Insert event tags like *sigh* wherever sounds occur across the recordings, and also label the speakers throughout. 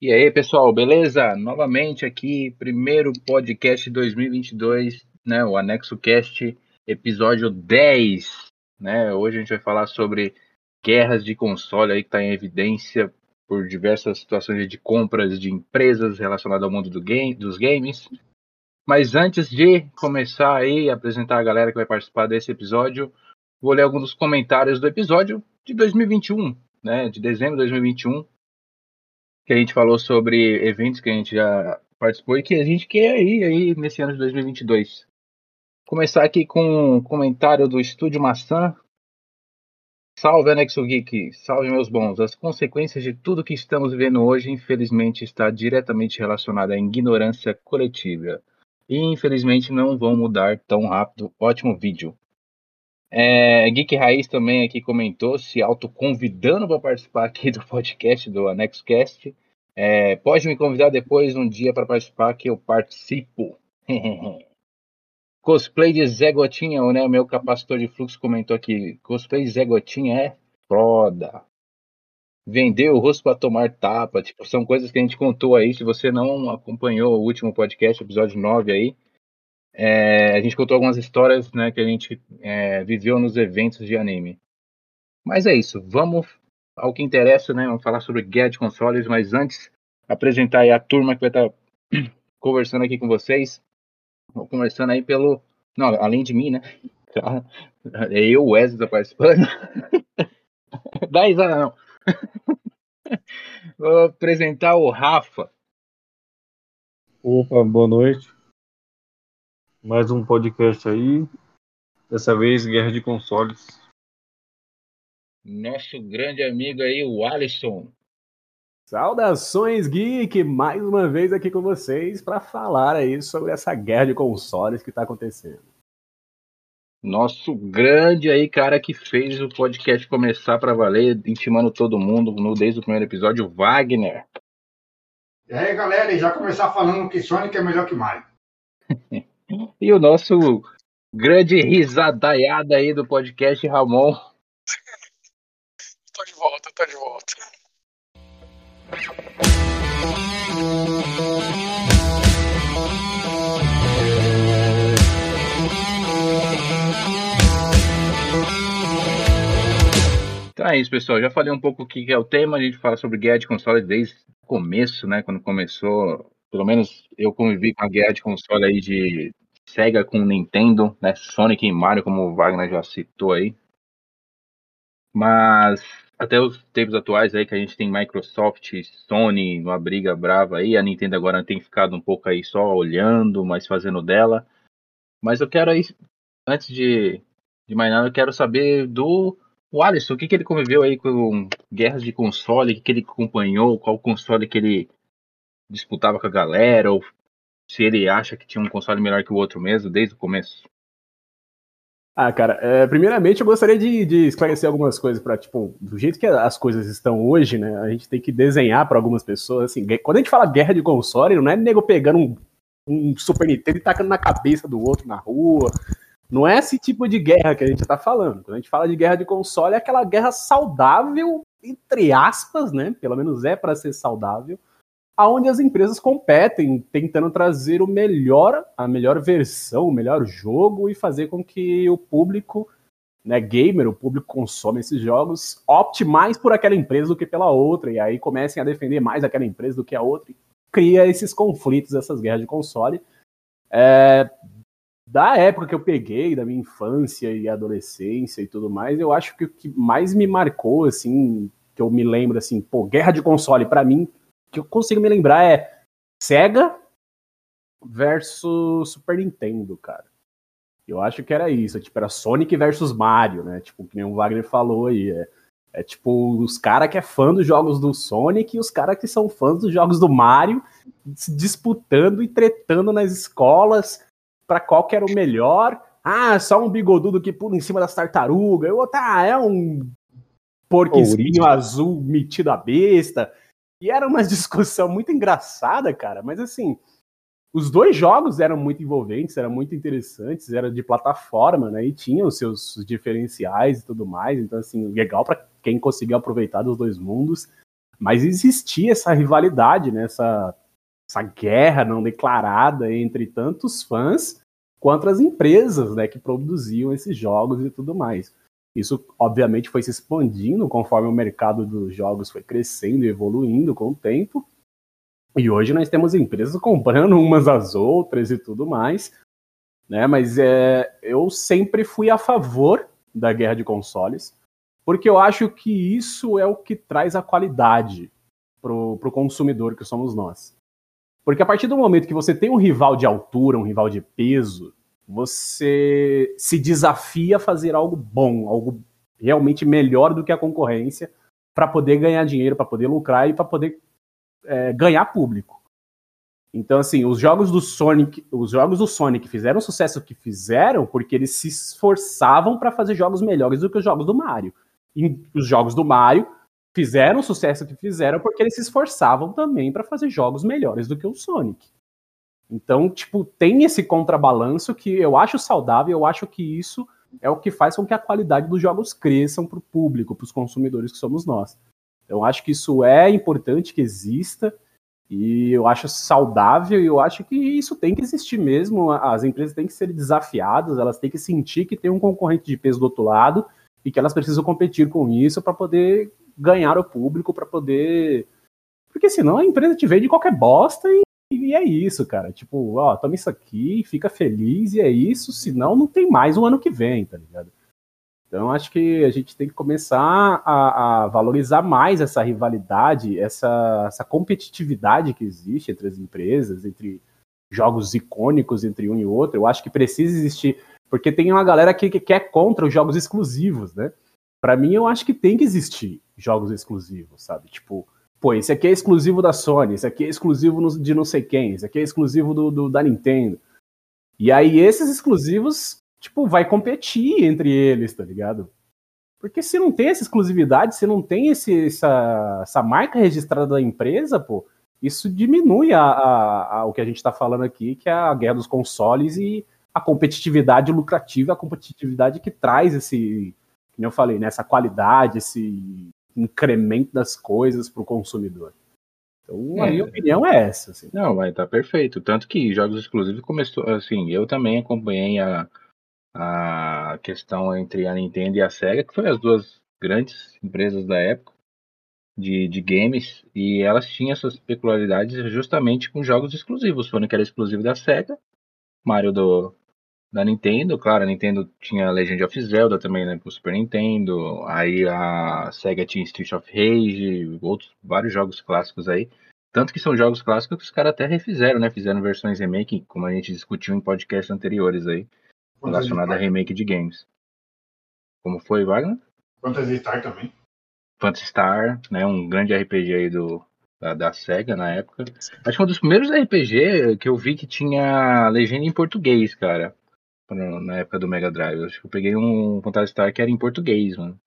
Speaker 1: E aí, pessoal, beleza? Novamente aqui, primeiro podcast 2022, né, o Anexo Cast, episódio 10, né? Hoje a gente vai falar sobre guerras de console aí que está em evidência por diversas situações de compras de empresas relacionadas ao mundo do game, dos games. Mas antes de começar aí, apresentar a galera que vai participar desse episódio, vou ler alguns dos comentários do episódio de 2021, né, de dezembro de 2021, que a gente falou sobre eventos que a gente já participou e que a gente quer ir aí nesse ano de 2022. Começar aqui com um comentário do Estúdio Maçã. Salve, Anexo Geek! Salve, meus bons! As consequências de tudo que estamos vivendo hoje, infelizmente, está diretamente relacionada à ignorância coletiva. E, infelizmente, não vão mudar tão rápido. Ótimo vídeo. É, Geek Raiz também aqui comentou, se autoconvidando para participar aqui do podcast do AnexoCast. É, pode me convidar depois um dia para participar que eu participo. *laughs* cosplay de Zé Gotinha, né? O meu capacitor de fluxo comentou aqui. Cosplay de Zé Gotinha é foda. Vender o rosto para tomar tapa. Tipo, são coisas que a gente contou aí. Se você não acompanhou o último podcast, episódio 9 aí, é, a gente contou algumas histórias né, que a gente é, viveu nos eventos de anime. Mas é isso, vamos ao que interessa, né? Vamos falar sobre guerra de consoles, mas antes, apresentar aí a turma que vai estar tá *clears throat* conversando aqui com vocês. Conversando aí pelo. Não, além de mim, né? *laughs* É eu, Wesley, tá participando. *laughs* Dá risada, não. *laughs* Vou apresentar o Rafa.
Speaker 2: Opa, boa noite. Mais um podcast aí. Dessa vez, Guerra de Consoles.
Speaker 1: Nosso grande amigo aí, o Alisson.
Speaker 3: Saudações, Geek! Mais uma vez aqui com vocês para falar aí sobre essa guerra de consoles que está acontecendo.
Speaker 1: Nosso grande aí, cara, que fez o podcast começar para valer, intimando todo mundo no, desde o primeiro episódio, Wagner.
Speaker 4: E aí, galera, e já começar falando que Sonic é melhor que Mario. *laughs*
Speaker 1: E o nosso grande risadaiada aí do podcast, Ramon.
Speaker 5: tô de volta, tô de volta.
Speaker 1: Então é isso, pessoal. Já falei um pouco o que é o tema. A gente fala sobre guerra de console desde o começo, né? Quando começou pelo menos eu convivi com a guerra de console aí de Sega com Nintendo, né? Sonic e Mario, como o Wagner já citou aí. Mas até os tempos atuais aí que a gente tem Microsoft, Sony numa briga brava aí, a Nintendo agora tem ficado um pouco aí só olhando, mas fazendo dela. Mas eu quero aí, antes de, de mais nada, eu quero saber do o Alisson, o que, que ele conviveu aí com guerras de console, o que, que ele acompanhou, qual console que ele disputava com a galera, ou se ele acha que tinha um console melhor que o outro mesmo, desde o começo?
Speaker 3: Ah, cara, é, primeiramente eu gostaria de, de esclarecer algumas coisas para tipo, do jeito que as coisas estão hoje, né? A gente tem que desenhar para algumas pessoas, assim, quando a gente fala guerra de console, não é nego pegando um, um Super Nintendo e tacando na cabeça do outro na rua. Não é esse tipo de guerra que a gente tá falando. Quando a gente fala de guerra de console, é aquela guerra saudável, entre aspas, né? Pelo menos é para ser saudável, aonde as empresas competem, tentando trazer o melhor, a melhor versão, o melhor jogo e fazer com que o público, né, gamer, o público consome esses jogos, opte mais por aquela empresa do que pela outra, e aí comecem a defender mais aquela empresa do que a outra, e cria esses conflitos, essas guerras de console. É, da época que eu peguei, da minha infância e adolescência e tudo mais, eu acho que o que mais me marcou, assim, que eu me lembro, assim, pô, guerra de console, para mim, que eu consigo me lembrar é Sega versus Super Nintendo, cara. Eu acho que era isso, tipo, era Sonic versus Mario, né? Tipo, que nem o Wagner falou aí. É, é tipo, os caras que é fã dos jogos do Sonic e os caras que são fãs dos jogos do Mario se disputando e tretando nas escolas para qual que era o melhor. Ah, só um bigodudo que pula em cima das tartarugas. O outro, ah, é um porquinho azul metido a besta. E era uma *laughs* discussão muito engraçada, cara, mas assim, os dois jogos eram muito envolventes, eram muito interessantes, era de plataforma, né? E tinham seus diferenciais e tudo mais. Então, assim, legal para quem conseguiu aproveitar dos dois mundos. Mas existia essa rivalidade, né? essa, essa guerra não declarada entre tantos fãs quanto as empresas né, que produziam esses jogos e tudo mais. Isso, obviamente, foi se expandindo conforme o mercado dos jogos foi crescendo e evoluindo com o tempo. E hoje nós temos empresas comprando umas às outras e tudo mais. Né? Mas é, eu sempre fui a favor da guerra de consoles, porque eu acho que isso é o que traz a qualidade para o consumidor que somos nós. Porque a partir do momento que você tem um rival de altura, um rival de peso, você se desafia a fazer algo bom, algo realmente melhor do que a concorrência, para poder ganhar dinheiro, para poder lucrar e para poder é, ganhar público. Então, assim, os jogos do Sonic, os jogos do Sonic fizeram o sucesso que fizeram porque eles se esforçavam para fazer jogos melhores do que os jogos do Mario. E os jogos do Mario fizeram o sucesso que fizeram porque eles se esforçavam também para fazer jogos melhores do que o Sonic. Então, tipo, tem esse contrabalanço que eu acho saudável, eu acho que isso é o que faz com que a qualidade dos jogos cresçam para o público, para os consumidores que somos nós. Eu acho que isso é importante que exista e eu acho saudável e eu acho que isso tem que existir mesmo. As empresas têm que ser desafiadas, elas têm que sentir que tem um concorrente de peso do outro lado e que elas precisam competir com isso para poder ganhar o público, para poder. Porque senão a empresa te vende qualquer bosta e, e, é isso, cara. Tipo, ó, toma isso aqui, fica feliz e é isso, senão não tem mais um ano que vem, tá ligado? Então, acho que a gente tem que começar a, a valorizar mais essa rivalidade, essa, essa, competitividade que existe entre as empresas, entre jogos icônicos entre um e outro. Eu acho que precisa existir, porque tem uma galera que, que quer contra os jogos exclusivos, né? Para mim, eu acho que tem que existir jogos exclusivos, sabe? Tipo, pô, esse aqui é exclusivo da Sony, esse aqui é exclusivo de não sei quem, esse aqui é exclusivo do, do da Nintendo. E aí, esses exclusivos tipo, vai competir entre eles, tá ligado? Porque se não tem essa exclusividade, se não tem esse, essa, essa marca registrada da empresa, pô, isso diminui a, a, a, o que a gente está falando aqui, que é a guerra dos consoles e a competitividade lucrativa, a competitividade que traz esse, como eu falei, né, essa qualidade, esse incremento das coisas para o consumidor. Então, é. a minha opinião é essa. Assim.
Speaker 1: Não, vai tá perfeito. Tanto que jogos exclusivos começou, assim, eu também acompanhei a, a questão entre a Nintendo e a Sega, que foram as duas grandes empresas da época de, de games, e elas tinham essas peculiaridades justamente com jogos exclusivos. Sonic era exclusivo da Sega, Mario do, da Nintendo, claro, a Nintendo tinha Legend of Zelda também, né, pro Super Nintendo, aí a Sega tinha Street of Rage, outros, vários jogos clássicos aí, tanto que são jogos clássicos que os caras até refizeram, né, fizeram versões remake, como a gente discutiu em podcasts anteriores aí relacionada a remake de games. Como foi, Wagner?
Speaker 4: Phantasy Star também.
Speaker 1: Phantasy Star, né, um grande RPG aí do, da, da, SEGA na época. Acho que um dos primeiros RPG que eu vi que tinha legenda em português, cara. Na época do Mega Drive. Acho que eu peguei um Phantasy Star que era em português, mano.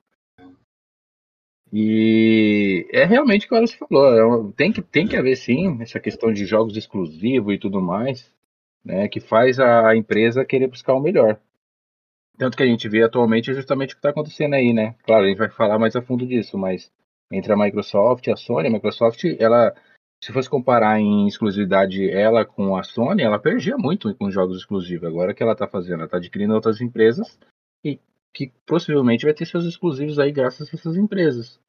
Speaker 1: E é realmente o que você falou. É tem que, tem que haver sim essa questão de jogos exclusivos e tudo mais né, que faz a empresa querer buscar o melhor. Tanto que a gente vê atualmente é justamente o que está acontecendo aí, né? Claro, a gente vai falar mais a fundo disso, mas entre a Microsoft e a Sony, a Microsoft, ela, se fosse comparar em exclusividade ela com a Sony, ela perdia muito com jogos exclusivos. Agora que ela está fazendo? Ela está adquirindo outras empresas e que possivelmente vai ter seus exclusivos aí graças a essas empresas.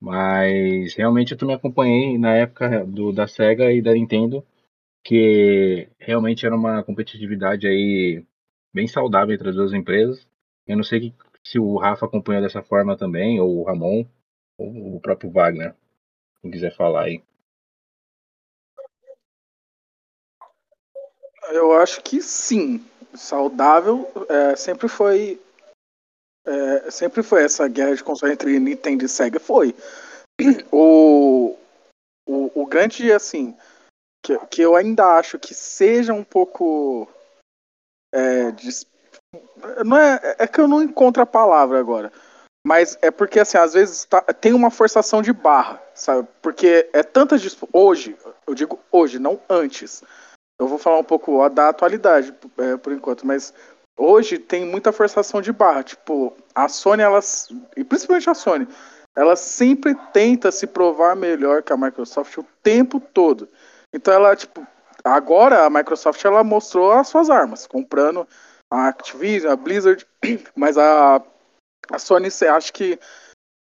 Speaker 1: Mas realmente eu também acompanhei na época do, da Sega e da Nintendo que realmente era uma competitividade aí bem saudável entre as duas empresas. Eu não sei se o Rafa acompanhou dessa forma também, ou o Ramon, ou o próprio Wagner, quem quiser falar aí.
Speaker 5: Eu acho que sim. Saudável é, sempre foi. É, sempre foi essa guerra de console entre Nintendo e Sega. Foi. *clears throat* O, o, o grande, assim, que, que eu ainda acho que seja um pouco. É, de, não é, é que eu não encontro a palavra agora. Mas é porque, assim, às vezes tá, tem uma forçação de barra, sabe? Porque é tantas Hoje, eu digo hoje, não antes. Eu vou falar um pouco da atualidade, é, por enquanto, mas hoje tem muita forçação de barra. Tipo, a Sony, elas. E principalmente a Sony, ela sempre tenta se provar melhor que a Microsoft o tempo todo. Então ela, tipo, agora a Microsoft ela mostrou as suas armas, comprando a Activision, a Blizzard, *clears throat* mas a, a Sony acho que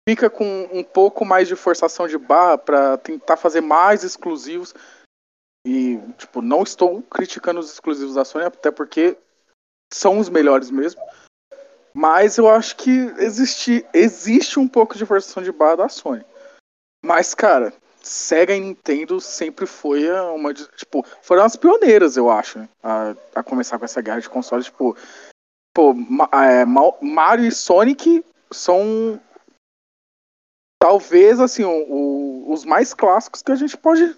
Speaker 5: fica com um pouco mais de forçação de barra para tentar fazer mais exclusivos. E, tipo, não estou criticando os exclusivos da Sony, até porque são os melhores mesmo. Mas eu acho que existe, existe um pouco de forçação de barra da Sony. Mas, cara, Sega e Nintendo sempre foi uma. Tipo, foram as pioneiras, eu acho, a, a começar com essa guerra de consoles. Tipo, pô, é, Mario e Sonic são talvez assim o, o, os mais clássicos que a gente pode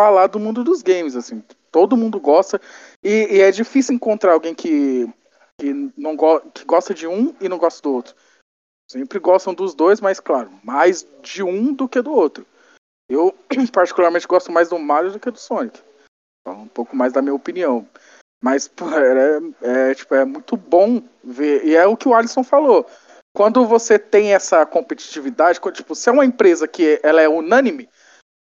Speaker 5: falar do mundo dos games assim. Todo mundo gosta e, e é difícil encontrar alguém que que não go que gosta de um e não gosta do outro. Sempre gostam dos dois mas claro mais de um do que do outro. Eu *clears throat* particularmente gosto mais do Mario do que do Sonic. Então, um pouco mais da minha opinião. Mas pô, é, é, tipo, é muito bom ver e é o que o Alisson falou. Quando você tem essa competitividade, quando, tipo, se é uma empresa que ela é unânime,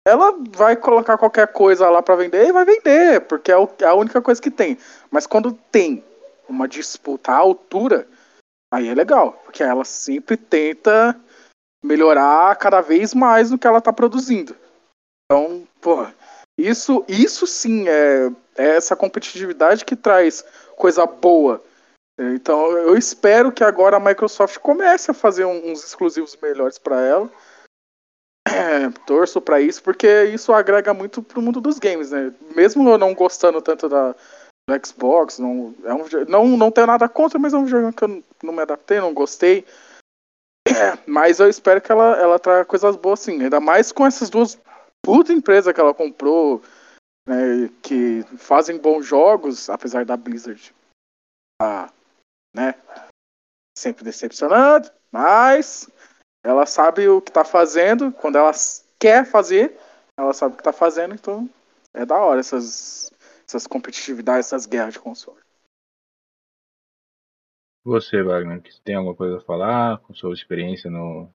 Speaker 5: ela vai colocar qualquer coisa lá para vender e vai vender, porque é, é a única coisa que tem. Mas quando tem uma disputa à altura, aí é legal, porque ela sempre tenta melhorar cada vez mais no que ela tá produzindo. Então, isso, isso sim é, é essa competitividade que traz coisa boa então eu espero que agora a Microsoft comece a fazer uns exclusivos melhores para ela. É, torço para isso, porque isso agrega muito pro mundo dos games, né? Mesmo eu não gostando tanto da, do Xbox, não, é um, não, não tenho nada contra, mas é um jogo que eu não me adaptei, não gostei. É, mas eu espero que ela, ela traga coisas boas sim, ainda mais com essas duas puta empresas que ela comprou, né, que fazem bons jogos, apesar da Blizzard. Ah, né? Sempre decepcionando, mas ela sabe o que tá fazendo, quando ela quer fazer, ela sabe o que tá fazendo, então é da hora essas, essas competitividades, essas guerras de console.
Speaker 1: Você, Wagner, tem alguma coisa a falar com sua experiência no,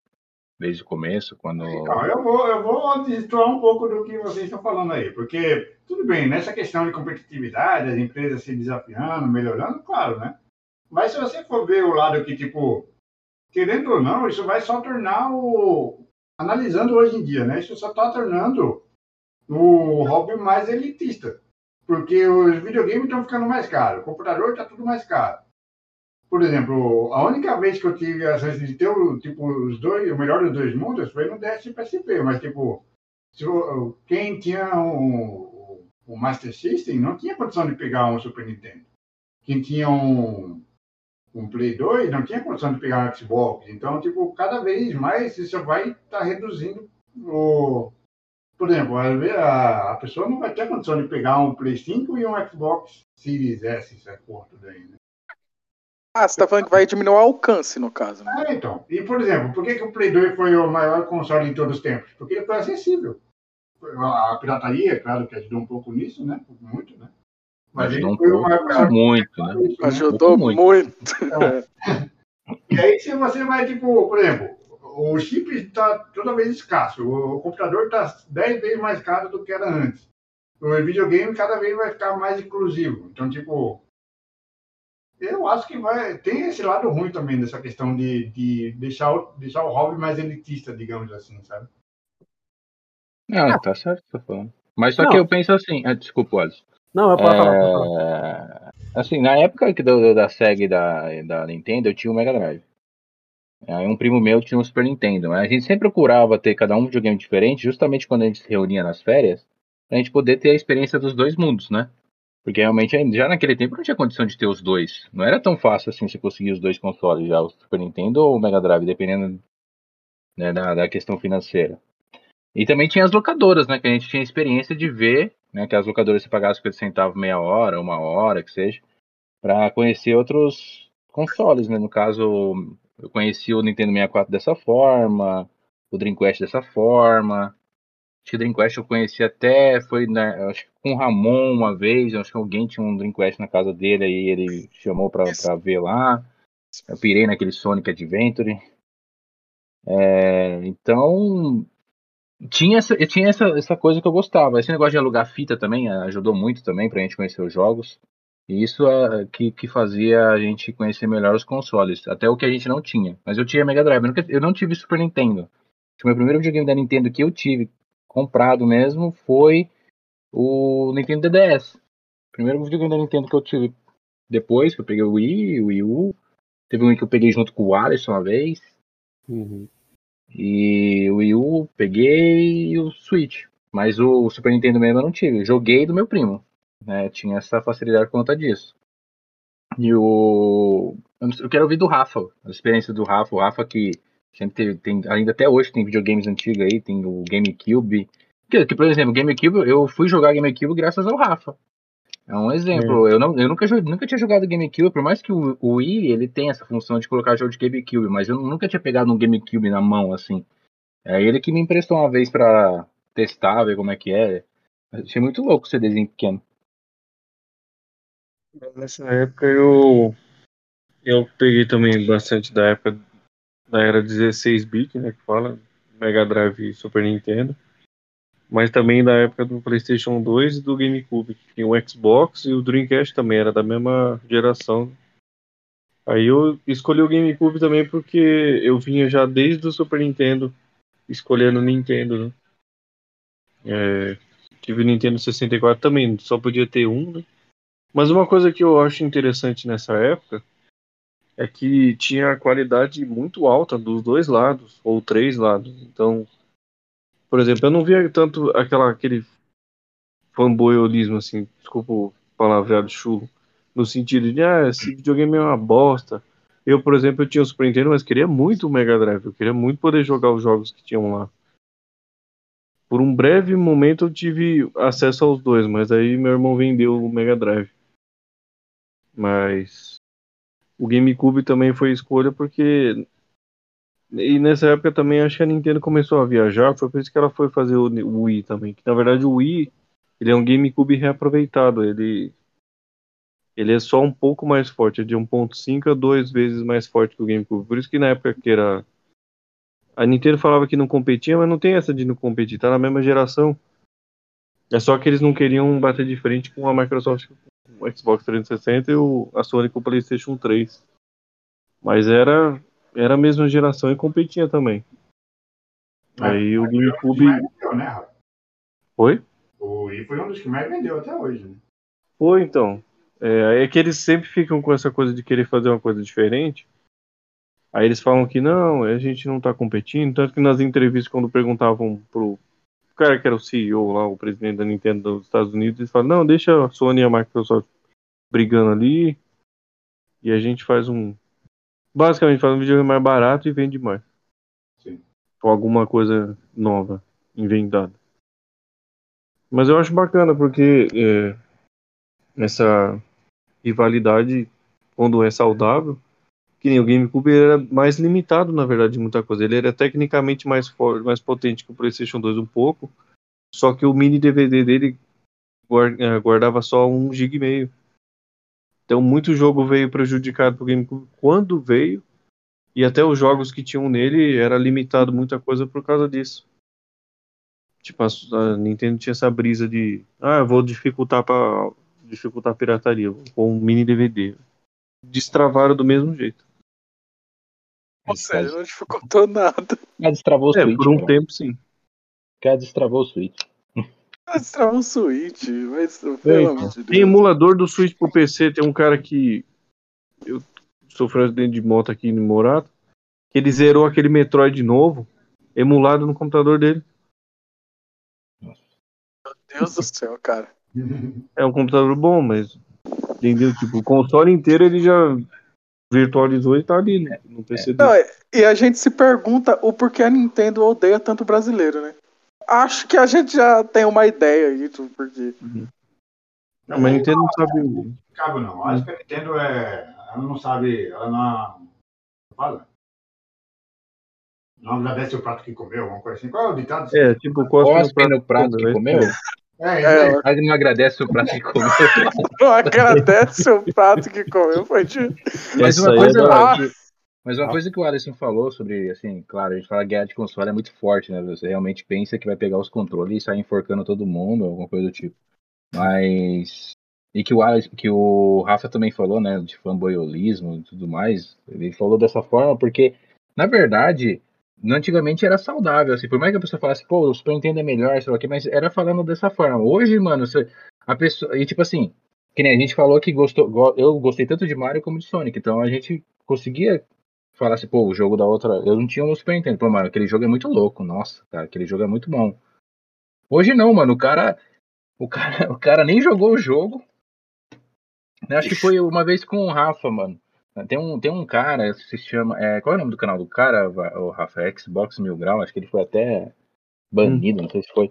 Speaker 1: desde o começo, quando...
Speaker 4: Então, eu vou, eu vou destoar um pouco do que vocês estão falando aí, porque, tudo bem, nessa questão de competitividade, as empresas se desafiando, melhorando, claro, né? Mas se você for ver o lado que, tipo, querendo ou não, isso vai só tornar o. Analisando hoje em dia, né? Isso só está tornando o hobby mais elitista. Porque os videogames estão ficando mais caros, o computador está tudo mais caro. Por exemplo, a única vez que eu tive a chance de ter o, tipo, os dois, o melhor dos dois mundos foi no DSPSP, mas tipo, se, quem tinha o, o Master System não tinha condição de pegar um Super Nintendo. Quem tinha um, um Play 2, não tinha condição de pegar um Xbox. Então, tipo, cada vez mais isso vai estar tá reduzindo o. Por exemplo, a, a pessoa não vai ter condição de pegar um Play 5 e um Xbox Series S, isso é curto daí, né?
Speaker 5: Ah, você tá falando que vai diminuir o alcance, no caso. Né?
Speaker 4: É, então. E, por exemplo, por que, que o Play 2 foi o maior console em todos os tempos? Porque ele foi acessível. A pirataria, claro, que ajudou um pouco nisso, né? Muito, né?
Speaker 1: Mas ajudou um pouco, muito, né?
Speaker 5: Ajudou muito. muito.
Speaker 4: E aí, se você vai, tipo, por exemplo, o chip está toda vez escasso, o computador está 10 vezes mais caro do que era antes. O videogame cada vez vai ficar mais inclusivo. Então, tipo, eu acho que vai. Tem esse lado ruim também dessa questão de, de deixar, o, deixar o hobby mais elitista, digamos assim, sabe?
Speaker 1: Não, tá certo, tá falando. Mas só Não. que eu penso assim. Ah, desculpa, Alisson.
Speaker 3: Não, eu posso falar, falar.
Speaker 1: É, assim, na época que do, da SEGA e da, da Nintendo, eu tinha o Mega Drive. Aí um primo meu tinha um Super Nintendo. A gente sempre procurava ter cada um videogame diferente, justamente quando a gente se reunia nas férias, pra gente poder ter a experiência dos dois mundos, né? Porque realmente já naquele tempo não tinha condição de ter os dois. Não era tão fácil assim você conseguir os dois consoles, já o Super Nintendo ou o Mega Drive, dependendo né, da, da questão financeira. E também tinha as locadoras, né? Que a gente tinha experiência de ver né, que as locadoras se pagassem 50 centavos meia hora, uma hora, que seja, para conhecer outros consoles, né? No caso, eu conheci o Nintendo 64 dessa forma, o Dreamcast dessa forma. Acho que o Dreamcast eu conheci até, foi na, acho que com o Ramon uma vez, acho que alguém tinha um Dreamcast na casa dele, aí ele chamou pra, pra ver lá. Eu pirei naquele Sonic Adventure. É, então, tinha, essa, tinha essa, essa coisa que eu gostava. Esse negócio de alugar fita também eh, ajudou muito também pra gente conhecer os jogos. E isso é que, que fazia a gente conhecer melhor os consoles. Até o que a gente não tinha. Mas eu tinha Mega Drive. Eu, nunca, eu não tive Super Nintendo. O meu primeiro videogame da Nintendo que eu tive comprado mesmo foi o Nintendo DDS. O primeiro videogame da Nintendo que eu tive depois, que eu peguei o Wii, o Wii U. Teve um que eu peguei junto com o Alisson uma vez.
Speaker 3: Uhum.
Speaker 1: E o Wii U peguei e o Switch. Mas o Super Nintendo mesmo eu não tive. Joguei do meu primo. Né? Tinha essa facilidade por conta disso. E o. Eu quero ouvir do Rafa, a experiência do Rafa. O Rafa que sempre teve, tem, ainda até hoje tem videogames antigos aí, tem o GameCube. Que, que, por exemplo, GameCube, eu fui jogar GameCube graças ao Rafa. É um exemplo. Eu, não, eu nunca, nunca tinha jogado GameCube, por mais que o, o Wii ele tem essa função de colocar jogo de GameCube, mas eu nunca tinha pegado um GameCube na mão assim. É ele que me emprestou uma vez para testar, ver como é que é. Achei muito louco o CDzinho pequeno.
Speaker 2: Nessa época eu eu peguei também bastante da época da era 16-bit, né, que fala, Mega Drive e Super Nintendo mas também da época do PlayStation 2 e do GameCube. Tinha o Xbox e o Dreamcast também, era da mesma geração. Aí eu escolhi o GameCube também porque eu vinha já desde o Super Nintendo escolhendo o Nintendo, né? É, tive o Nintendo 64 também, só podia ter um, né? Mas uma coisa que eu acho interessante nessa época é que tinha a qualidade muito alta dos dois lados, ou três lados. Então, por exemplo, eu não via tanto aquela, aquele fanboyolismo, assim, desculpa o palavreado chulo, no sentido de, ah, esse videogame é uma bosta. Eu, por exemplo, eu tinha o Super Nintendo, mas queria muito o Mega Drive, eu queria muito poder jogar os jogos que tinham lá. Por um breve momento eu tive acesso aos dois, mas aí meu irmão vendeu o Mega Drive. Mas o GameCube também foi escolha porque e nessa época também acho que a Nintendo começou a viajar, foi por isso que ela foi fazer o Wii também. Que na verdade o Wii ele é um GameCube reaproveitado. Ele, ele é só um pouco mais forte, é de 1.5 a 2 vezes mais forte que o GameCube. Por isso que na época que era. A Nintendo falava que não competia, mas não tem essa de não competir, tá na mesma geração. É só que eles não queriam bater de frente com a Microsoft com o Xbox 360 e o, a Sony com o PlayStation 3. Mas era era a mesma geração e competia também.
Speaker 4: Mas,
Speaker 2: Aí o
Speaker 4: mas
Speaker 2: GameCube.
Speaker 4: vendeu, né?
Speaker 2: Foi?
Speaker 4: O Wii foi um dos que mais vendeu até hoje, né?
Speaker 2: Foi então. É, é que eles sempre ficam com essa coisa de querer fazer uma coisa diferente. Aí eles falam que não, a gente não tá competindo. Tanto que nas entrevistas, quando perguntavam pro cara que era o CEO lá, o presidente da Nintendo dos Estados Unidos, eles falam, não, deixa a Sony e a Microsoft brigando ali. E a gente faz um. Basicamente faz um videogame mais barato e vende mais.
Speaker 4: Sim.
Speaker 2: Ou alguma coisa nova, inventada. Mas eu acho bacana porque é, essa rivalidade, quando é saudável, que nem o GameCube era mais limitado, na verdade, de muita coisa. Ele era tecnicamente mais forte, mais potente que o PlayStation 2 um pouco, só que o mini DVD dele eh, guardava só um GB e meio. Então muito jogo veio prejudicado pro GameCube quando veio, e até os jogos que tinham nele era limitado muita coisa por causa disso. Tipo, a, a Nintendo tinha essa brisa de, ah, eu vou dificultar para dificultar a pirataria com um mini DVD. Destravaram do mesmo jeito.
Speaker 5: Ou seja, não dificultou *laughs* nada.
Speaker 1: Ah, destravou o
Speaker 2: É,
Speaker 1: Switch.
Speaker 2: por um
Speaker 1: cara.
Speaker 2: tempo sim.
Speaker 1: O cara destravou o Switch.
Speaker 5: Destravou um Switch, mas pelo amor de
Speaker 2: Tem
Speaker 5: Deus.
Speaker 2: emulador do Switch pro PC, tem um cara que. Eu sofri um acidente de moto aqui em Morato. Que ele zerou aquele Metroid novo, emulado no computador dele.
Speaker 5: Meu Deus do céu, cara.
Speaker 2: É um computador bom, mas. Entendeu? Tipo, o console inteiro ele já virtualizou e tá ali né, no PC
Speaker 5: Não,
Speaker 2: dele.
Speaker 5: e a gente se pergunta o porquê a Nintendo odeia tanto brasileiro, né? Acho que a gente já tem uma ideia aí do porquê.
Speaker 2: Não, mas a Nintendo não sabe.
Speaker 4: Cabo não. Acho que a Nintendo é. Ela não sabe. Ela não. Fala. Não agradece o prato que comeu, alguma coisa assim. Qual é o ditado?
Speaker 2: É, tipo, cospe
Speaker 1: Cospe no prato que comeu,
Speaker 4: É,
Speaker 5: É,
Speaker 4: é,
Speaker 1: mas não agradece o prato que comeu. *laughs*
Speaker 5: Não agradece o prato que comeu, foi de...
Speaker 1: Mas uma
Speaker 2: aí
Speaker 1: coisa,
Speaker 2: é
Speaker 5: Ah,
Speaker 1: Mas uma
Speaker 3: Ah.
Speaker 1: coisa que o Alisson falou sobre, assim, claro, a gente fala guerra de console é muito forte, né? Você realmente pensa que vai pegar os controles e sair enforcando todo mundo, alguma coisa do tipo. Mas. E que o, Alisson, que o Rafa também falou, né? De fanboyolismo e tudo mais. Ele falou dessa forma porque, na verdade, antigamente era saudável, assim. Por mais que a pessoa falasse, pô, o Super Nintendo é melhor, sei lá o quê, mas era falando dessa forma. Hoje, mano, você, a pessoa. E tipo assim, que nem a gente falou que gostou. go- Eu gostei tanto de Mario como de Sonic, então a gente conseguia falar assim, pô, o jogo da outra. Eu não tinha um Super Nintendo. Pô, mano, aquele jogo é muito louco. Nossa, cara, aquele jogo é muito bom. Hoje não, mano. O cara. O cara, *laughs* o cara nem jogou o jogo. Eu acho que foi uma vez com o Rafa, mano. Tem um, tem um cara, se chama. É, qual é o nome do canal do cara, o Rafa? É Xbox Mil Grau, acho que ele foi até banido, não sei se foi.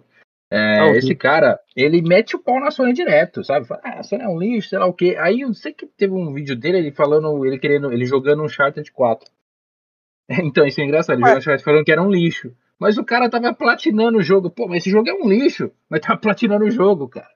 Speaker 1: É,
Speaker 2: Ah,
Speaker 1: esse cara, ele mete o pau na Sony direto, sabe? Fala, ah, a Sony é um lixo, sei lá o quê. Aí eu sei que teve um vídeo dele, ele falando, ele querendo, ele jogando Uncharted 4. *laughs* Então, isso é engraçado,
Speaker 5: Ué.
Speaker 1: jogando Uncharted falando que era um lixo. Mas o cara tava platinando o jogo. Pô, mas esse jogo é um lixo. Mas tava platinando o jogo, cara.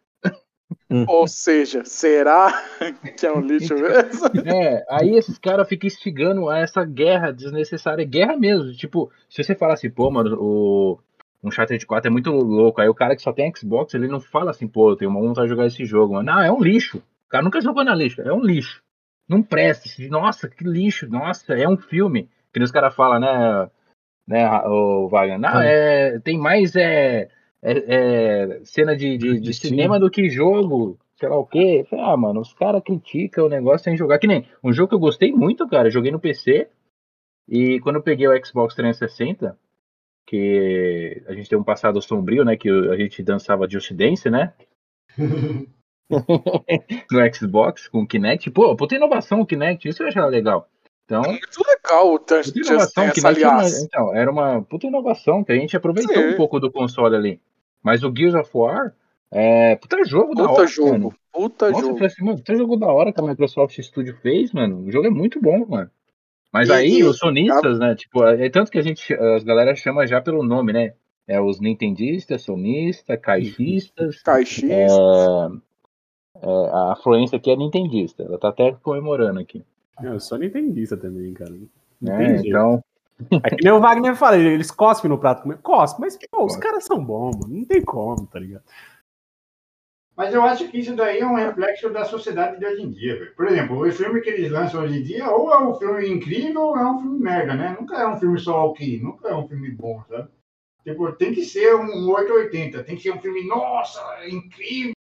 Speaker 5: Ou seja, será *laughs* que é um lixo *laughs* mesmo?
Speaker 1: É, aí esses caras ficam instigando a essa guerra desnecessária, guerra mesmo. Tipo, se você falar assim, pô, mano, o Uncharted 4 é muito louco, aí o cara que só tem Xbox, ele não fala assim, pô, eu tenho uma vontade de jogar esse jogo. Mano. Não, é um lixo. O cara nunca jogou na lista, é um lixo. Não presta. Nossa, que lixo. Nossa, é um filme. Que nem os caras falam, né, né, o Wagner? Não, é, tem mais é, é- é cena de, de, de cinema do que jogo, sei lá o falei, Ah, mano, os caras criticam o negócio sem jogar. Que nem um jogo que eu gostei muito, cara. eu Joguei no PC. E quando eu peguei o Xbox 360, que a gente tem um passado sombrio, né? Que a gente dançava Just Dance, né? *laughs* *laughs* no Xbox com o Kinect. Pô, puta inovação o Kinect, isso eu achava legal. Então,
Speaker 5: Muito legal o
Speaker 1: puta
Speaker 5: Just
Speaker 1: inovação, uma,
Speaker 5: aliás.
Speaker 1: então, era uma puta inovação que a gente aproveitou
Speaker 5: Sim.
Speaker 1: um pouco do console ali. Mas o Gears of War é puta jogo da
Speaker 5: Puta
Speaker 1: hora,
Speaker 5: jogo,
Speaker 1: mano.
Speaker 5: puta
Speaker 1: Nossa, eu
Speaker 5: jogo.
Speaker 1: falei assim, mano, puta jogo da hora que a Microsoft Studio fez, mano. O jogo é muito bom, mano. Mas
Speaker 5: E-
Speaker 1: aí,
Speaker 5: e-
Speaker 1: os sonistas, né, tipo, é tanto que a gente, as galera chama já pelo nome, né? É os nintendistas, sonistas, caixistas,
Speaker 5: Caixista.
Speaker 1: é, é, a afluência aqui é nintendista. Ela tá até comemorando aqui.
Speaker 3: É, Eu sou nintendista também, cara. Não tem jeito.
Speaker 1: Então,
Speaker 3: É que nem o Wagner fala, eles cospem no prato comer. Cospe, mas, pô, os caras são bons, mano. Não tem como, tá ligado?
Speaker 4: Mas eu acho que isso daí é um reflexo da sociedade de hoje em dia, velho. Por exemplo, o filme que eles lançam hoje em dia, ou é um filme incrível ou é um filme merda, né? Nunca é um filme só ok, nunca é um filme bom, sabe? Tipo, tem que ser um 880, tem que ser um filme, nossa, incrível.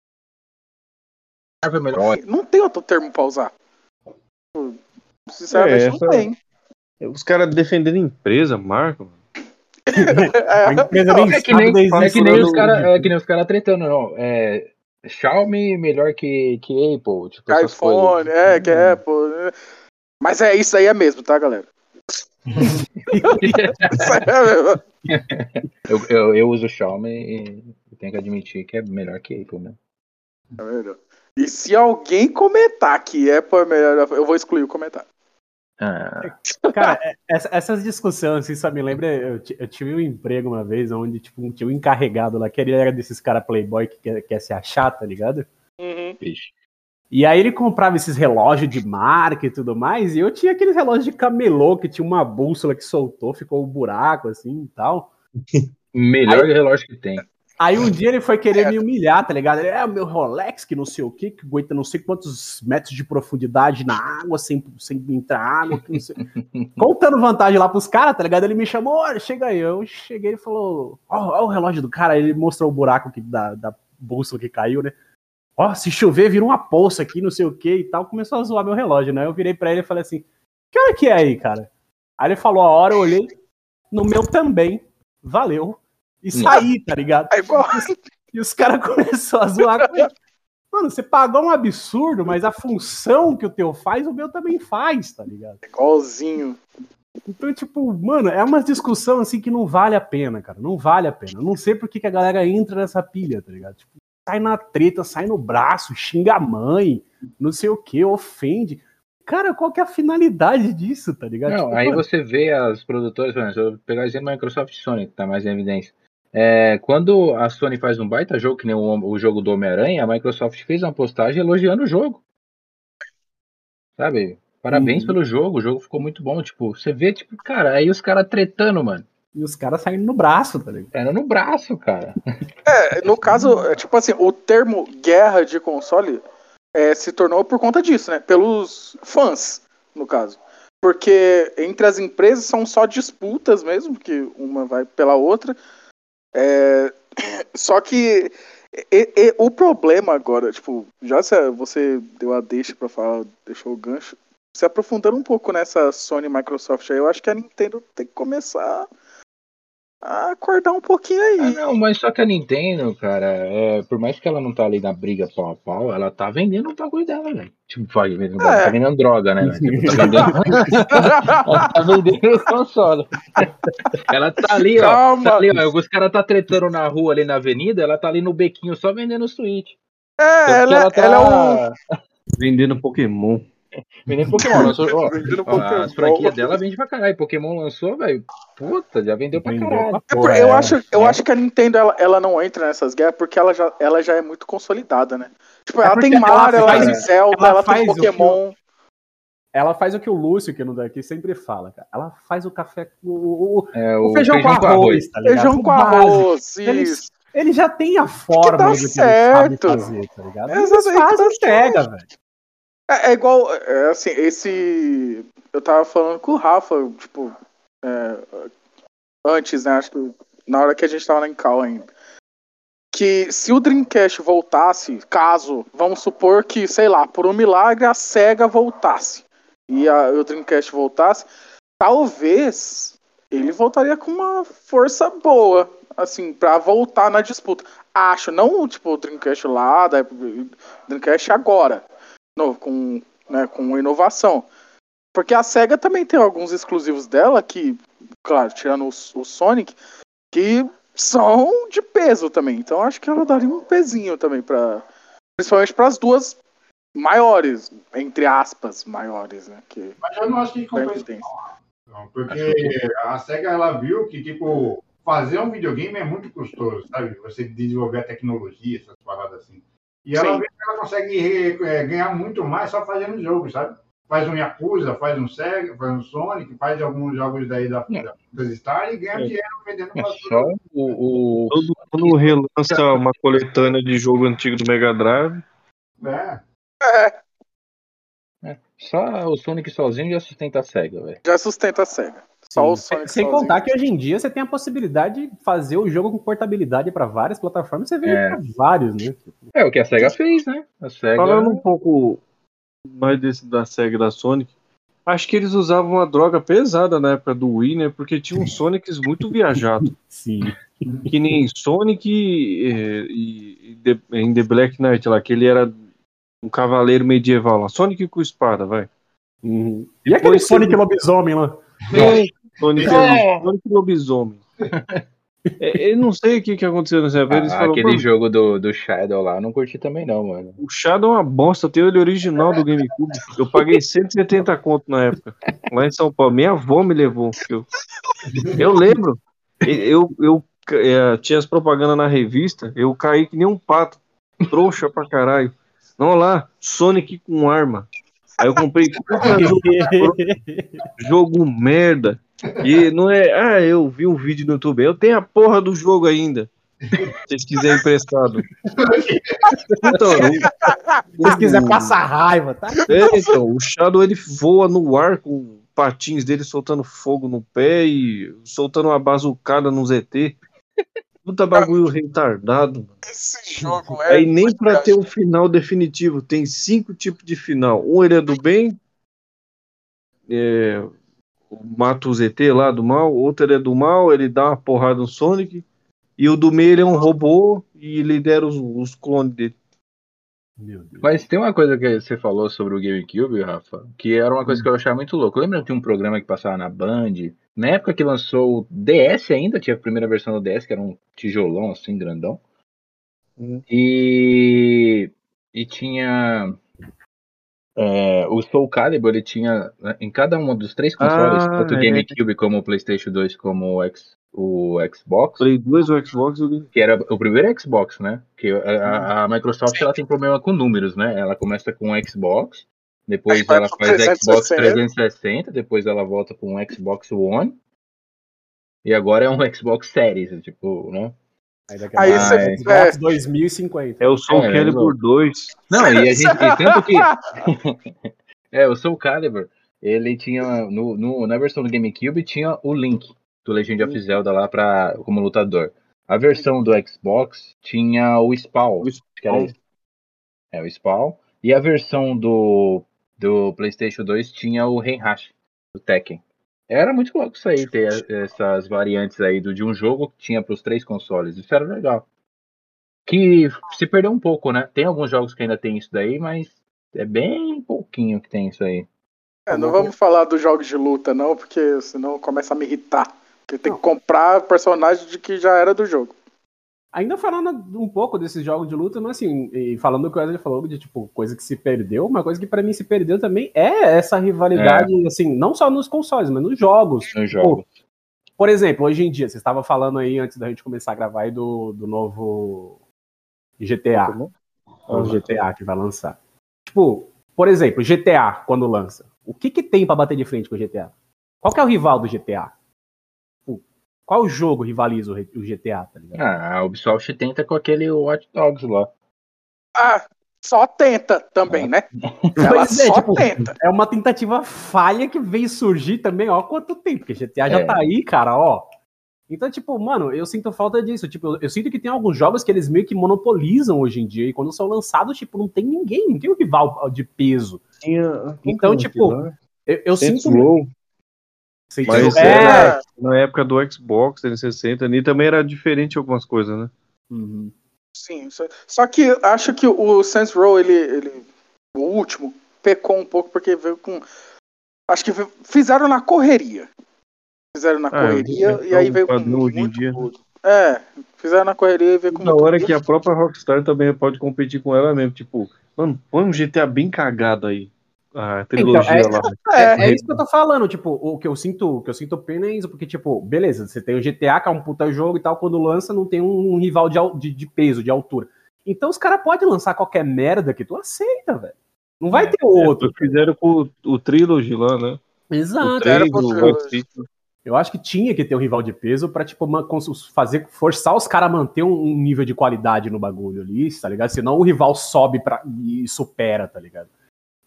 Speaker 1: Marvel é melhor.
Speaker 5: Não tem outro termo pra usar. Sinceramente,
Speaker 2: É,
Speaker 5: não
Speaker 2: essa-
Speaker 5: tem.
Speaker 2: Os caras defendendo empresa, marca, mano. *laughs*
Speaker 3: A empresa nem
Speaker 1: É que nem,
Speaker 3: da
Speaker 1: é que nem os caras é que nem os cara tretando, não. É, Xiaomi melhor que, que Apple, tipo,
Speaker 5: iPhone, é, que é, pô. né? Mas é isso aí é mesmo, tá, galera? Isso aí é mesmo.
Speaker 1: eu, eu, eu uso Xiaomi e tenho que admitir que é melhor que Apple, né?
Speaker 5: Tá vendo? E se alguém comentar que Apple é melhor, eu vou excluir o comentário.
Speaker 1: Ah,
Speaker 3: Cara, é- essa- essas discussões, assim, só me lembra. Eu, eu tive um emprego uma vez onde, tipo, tinha um encarregado lá, que ele era desses caras playboy que quer, quer se achar, tá ligado?
Speaker 5: Uhum.
Speaker 1: bicho.
Speaker 3: E aí ele comprava esses relógios de marca e tudo mais, e eu tinha aqueles relógios de camelô que tinha uma bússola que soltou, ficou um buraco assim e tal. *laughs*
Speaker 1: Melhor relógio que tem.
Speaker 3: Aí um dia ele foi querer me humilhar, tá ligado? Ele, é o meu Rolex, que não sei o que, que aguenta não sei quantos metros de profundidade na água, sem, sem entrar água, que não sei. *laughs* Contando vantagem lá pros caras, tá ligado? Ele me chamou, olha, chega aí. Eu cheguei e falou, ó, ó o relógio do cara. Ele mostrou o buraco que, da, da bússola que caiu, né? Ó, se chover, vira uma poça aqui, não sei o que e tal. Começou a zoar meu relógio, né? Eu virei pra ele e falei assim, que hora que é aí, cara? Aí ele falou a hora, eu olhei, no meu também, valeu. E saí, tá ligado?
Speaker 5: É igual.
Speaker 3: E os caras *laughs* começaram a zoar com ele. Mano, você pagou um absurdo, mas a função que o teu faz, o meu também faz, tá ligado?
Speaker 5: Igualzinho.
Speaker 3: Então, tipo, mano, é uma discussão assim que não vale a pena, cara. Não vale a pena. Eu não sei por que, que a galera entra nessa pilha, tá ligado? Tipo, sai na treta, sai no braço, xinga a mãe, não sei o que, ofende. Cara, qual que é a finalidade disso, tá ligado?
Speaker 1: Não,
Speaker 3: Tipo,
Speaker 1: aí
Speaker 3: mano,
Speaker 1: você vê as produtoras, por exemplo, pegar o exemplo da Microsoft Sony, que tá mais em evidência. É, quando a Sony faz um baita jogo, que nem o, o jogo do Homem-Aranha, a Microsoft fez uma postagem elogiando o jogo. Sabe? Parabéns
Speaker 3: Uhum.
Speaker 1: pelo jogo, o jogo ficou muito bom. Tipo, você vê, tipo, cara, aí os caras tretando, mano.
Speaker 3: E os caras saindo no braço, tá ligado?
Speaker 1: Era no braço, cara. *laughs*
Speaker 5: É, no caso, é, tipo assim, o termo guerra de console é, se tornou por conta disso, né? Pelos fãs, no caso. Porque entre as empresas são só disputas mesmo, que uma vai pela outra. É, *clears throat* só que e- e- o problema agora, tipo, já você deu a deixa pra falar, deixou o gancho, se aprofundando um pouco nessa Sony Microsoft aí, eu acho que a Nintendo tem que começar acordar um pouquinho aí.
Speaker 1: Ah, não, mas só que a Nintendo, cara, é, por mais que ela não tá ali na briga pau a pau, ela tá vendendo o bagulho dela, velho. Tipo, vai
Speaker 5: É.
Speaker 1: tá vendendo droga, né? Tipo, tá *laughs* vendendo, *laughs* ela tá vendendo o console. Ela tá ali, ó.
Speaker 5: Calma.
Speaker 1: Tá ali, ó. Os caras tá tretando na rua ali na avenida, ela tá ali no bequinho só vendendo o Switch.
Speaker 5: É,
Speaker 1: Tanto que
Speaker 5: ela,
Speaker 1: tá
Speaker 5: ela é um.
Speaker 2: Vendendo Pokémon.
Speaker 1: Vendendo Pokémon. Lançou, ó,
Speaker 5: Vendendo Pokémon.
Speaker 1: as franquias dela vende pra caralho. Pokémon lançou, velho. Puta, já vendeu pra
Speaker 3: Vendeu
Speaker 1: caralho.
Speaker 5: É por-
Speaker 3: porra,
Speaker 5: eu,
Speaker 3: é.
Speaker 5: acho, eu
Speaker 1: é.
Speaker 5: acho que a Nintendo ela, ela não entra nessas guerras porque ela já, ela já é muito consolidada, né? Tipo,
Speaker 3: É
Speaker 5: ela tem Mario, ela,
Speaker 3: faz-
Speaker 5: tem Zelda,
Speaker 3: ela
Speaker 5: ela, tem
Speaker 3: faz o que
Speaker 5: Pokémon.
Speaker 3: Ela faz o que o Lúcio, que não daqui, sempre fala, cara. Ela faz o café, o, o-
Speaker 1: É,
Speaker 3: o feijão, com arroz, tá ligado?
Speaker 5: Feijão com arroz,
Speaker 3: Eles-
Speaker 5: isso.
Speaker 3: Ele já tem a forma
Speaker 5: dá
Speaker 3: do que ele
Speaker 5: certo.
Speaker 3: sabe fazer, tá ligado?
Speaker 5: É,
Speaker 3: Eles
Speaker 5: exatamente,
Speaker 3: fazem
Speaker 5: dá
Speaker 3: e pega, velho.
Speaker 5: É, é igual, é, assim, esse. Eu tava falando com o Rafa, tipo, é, antes, né? Acho que na hora que a gente tava na Incal ainda. Que se o Dreamcast voltasse, caso, vamos supor que, sei lá, por um milagre a SEGA voltasse e a- o Dreamcast voltasse, talvez ele voltaria com uma força boa, assim, pra voltar na disputa. Acho, não tipo o Dreamcast lá, da Dreamcast agora, no, com, né, com inovação. Porque a SEGA também tem alguns exclusivos dela que, claro, tirando o, o Sonic, que são de peso também. Então acho que ela daria um pezinho também para principalmente para as duas maiores, entre aspas, maiores, né? Que
Speaker 4: Mas eu não acho que compensa,
Speaker 5: tem.
Speaker 4: não, porque a SEGA ela viu que, tipo, fazer um videogame é muito custoso, sabe? Você desenvolver a tecnologia, essas paradas assim. E ela
Speaker 5: Sim.
Speaker 4: vê que ela consegue eh, ganhar muito mais só fazendo jogos, sabe? Faz um Yakuza, faz um Sega, faz um Sonic, faz alguns jogos daí da, da, da Star e ganha
Speaker 2: É.
Speaker 4: dinheiro vendendo
Speaker 1: É só o, o-
Speaker 2: Todo mundo relança uma coletânea de jogo antigo do Mega Drive.
Speaker 4: É.
Speaker 5: É,
Speaker 1: Só o Sonic sozinho já sustenta a SEGA, velho.
Speaker 5: já sustenta a SEGA. Só o. Sonic
Speaker 3: Sem
Speaker 5: sozinho.
Speaker 3: contar que hoje em dia você tem a possibilidade de fazer o jogo com portabilidade para várias plataformas, você vê
Speaker 1: É.
Speaker 3: pra vários, né?
Speaker 1: É o que a SEGA fez, né? A SEGA.
Speaker 2: Falando um pouco mais desse da SEGA da Sonic, acho que eles usavam uma droga pesada na época do Wii, né? Porque tinha uns Sonics muito viajados.
Speaker 3: Sim.
Speaker 2: que nem Sonic e, e- e The- em The Black Knight lá, que ele era um cavaleiro medieval lá. Sonic com espada, vai.
Speaker 3: Uhum. E
Speaker 2: Depois
Speaker 3: aquele Sonic lobisomem lá?
Speaker 2: Sonic,
Speaker 1: É.
Speaker 2: Sonic lobisomem. É, eu não sei o que, que aconteceu nessa época.
Speaker 1: Ah, aquele
Speaker 2: "Mano,
Speaker 1: jogo do, do Shadow lá, eu não curti também não, mano.
Speaker 2: o Shadow é uma bosta, tem ele original do GameCube. Eu paguei *laughs* 170 conto na época, lá em São Paulo. Minha avó me levou. Eu, eu lembro, eu, eu, é, tinha as propagandas na revista, eu caí que nem um pato, trouxa pra caralho. Não, lá, Sonic com arma. Aí eu comprei *laughs* jogo merda. E não é, ah, eu vi um vídeo no YouTube, eu tenho a porra do jogo ainda. Se vocês quiserem emprestado. Então, o-
Speaker 3: Se quiser passar raiva, tá?
Speaker 2: é, então, o Shadow ele voa no ar com patins dele soltando fogo no pé e soltando uma bazucada no ZT. Puta bagulho retardado. mano.
Speaker 5: Esse jogo é.
Speaker 2: Aí nem pra ter um final definitivo. Tem cinco tipos de final. Um ele é do bem, é, mata o ZT lá do mal. Outro ele é do mal, ele dá uma porrada no Sonic. E o do meio ele é um robô e lidera os, os clones dele.
Speaker 3: Meu Deus.
Speaker 1: Mas tem uma coisa que você falou sobre o GameCube, Rafa, que era uma coisa que eu achava muito louco. Lembra que tinha um programa que passava na Band? Na época que lançou o DS ainda, tinha a primeira versão do DS, que era um tijolão assim, grandão.
Speaker 2: Uhum.
Speaker 1: E, e tinha é, o Soul Calibur, ele tinha né, em cada um dos três consoles,
Speaker 2: Ah,
Speaker 1: tanto o
Speaker 2: é.
Speaker 1: GameCube como o PlayStation 2 como o, X, o Xbox,
Speaker 2: Play 2, o Xbox o
Speaker 1: que era o primeiro Xbox, né? Que a, a- Microsoft ela tem problema com números, né? Ela começa com o Xbox Depois ela faz Xbox
Speaker 5: 360.
Speaker 1: 360, depois ela volta com um Xbox One. E agora é um Xbox Series, tipo, né?
Speaker 3: Aí daqui a
Speaker 5: Aí
Speaker 1: você-
Speaker 3: Xbox
Speaker 5: é.
Speaker 3: 2050.
Speaker 2: É o Soul
Speaker 1: É,
Speaker 2: Calibur 2.
Speaker 1: Não, e a gente. E *laughs* tanto que. *laughs* é, o Soul Calibur, ele tinha. No, no- na versão do GameCube tinha o Link do Legend of Zelda lá pra, como lutador. A versão do Xbox tinha o Spawn.
Speaker 2: O
Speaker 1: acho que era. É, o Spawn. E a versão do, do PlayStation 2 tinha o Renhashi, o Tekken. Era muito louco isso aí, ter essas variantes aí do, de um jogo que tinha para os três consoles. Isso era legal. Que se perdeu um pouco, né? Tem alguns jogos que ainda tem isso daí, mas é bem pouquinho que tem isso aí.
Speaker 5: É, não vamos falar dos jogos de luta, não, porque senão começa a me irritar. Porque tem que comprar personagem de que já era do jogo.
Speaker 3: Ainda falando um pouco desses jogos de luta, mas assim, e falando o que o Wesley falou de tipo, coisa que se perdeu, uma coisa que pra mim se perdeu também é essa rivalidade, assim, não só nos consoles, mas nos jogos.
Speaker 1: Nos jogos.
Speaker 3: Por exemplo, hoje em dia, você estava falando aí antes da gente começar a gravar aí do, do novo GTA. O GTA que vai lançar. Tipo, por exemplo, GTA, quando lança, o que que tem pra bater de frente com o GTA? Qual que é o rival do GTA? Qual jogo rivaliza o GTA, tá ligado?
Speaker 1: Ah, a Ubisoft tenta com aquele Watch Dogs lá.
Speaker 5: Ah, só tenta também, né? *laughs* Ela
Speaker 3: Pois é,
Speaker 5: só
Speaker 3: tipo,
Speaker 5: tenta.
Speaker 3: É uma tentativa falha que veio surgir também, ó, quanto tempo, porque GTA já
Speaker 1: É.
Speaker 3: tá aí, cara, ó. Então, tipo, mano, eu sinto falta disso. Tipo, eu, eu sinto que tem alguns jogos que eles meio que monopolizam hoje em dia. E quando são lançados, tipo, não tem ninguém, não tem um rival de peso. Então, tipo, Eu, eu sinto.
Speaker 2: Row,
Speaker 3: Sinto-
Speaker 2: mas
Speaker 3: é.
Speaker 2: era na época do Xbox 360, ali também era diferente algumas coisas, né?
Speaker 3: Uhum.
Speaker 5: Sim, só, só que acho que o Saints Row, ele, ele. O último, pecou um pouco porque veio com. Acho que fizeram na correria. Fizeram na
Speaker 2: Ah,
Speaker 5: correria
Speaker 2: é
Speaker 5: e aí
Speaker 2: o
Speaker 5: veio com.
Speaker 2: hoje em dia.
Speaker 5: tudo. É, fizeram na correria e veio com.
Speaker 2: Na hora
Speaker 5: tudo.
Speaker 2: que a própria Rockstar também pode competir com ela mesmo. Tipo, mano, põe um GTA bem cagado aí. A trilogia
Speaker 3: Então, é-
Speaker 2: lá.
Speaker 3: É, é isso que eu tô falando, tipo, o que eu sinto, o que eu sinto pena é isso, porque, tipo, beleza, você tem o GTA, que é um puta jogo e tal, quando lança, não tem um rival de, de, de peso, de altura. Então os caras podem lançar qualquer merda que tu aceita, velho. Não vai
Speaker 1: É,
Speaker 3: ter outro.
Speaker 2: Outro fizeram com o, o Trilogy lá, né? O
Speaker 3: Exato.
Speaker 5: era
Speaker 2: 3,
Speaker 5: pro
Speaker 2: o
Speaker 5: Trilogy.
Speaker 3: Eu acho que tinha que ter um rival de peso pra, tipo, fazer, forçar os caras a manter um, um nível de qualidade no bagulho ali, tá ligado? Senão o rival sobe pra, e supera, tá ligado?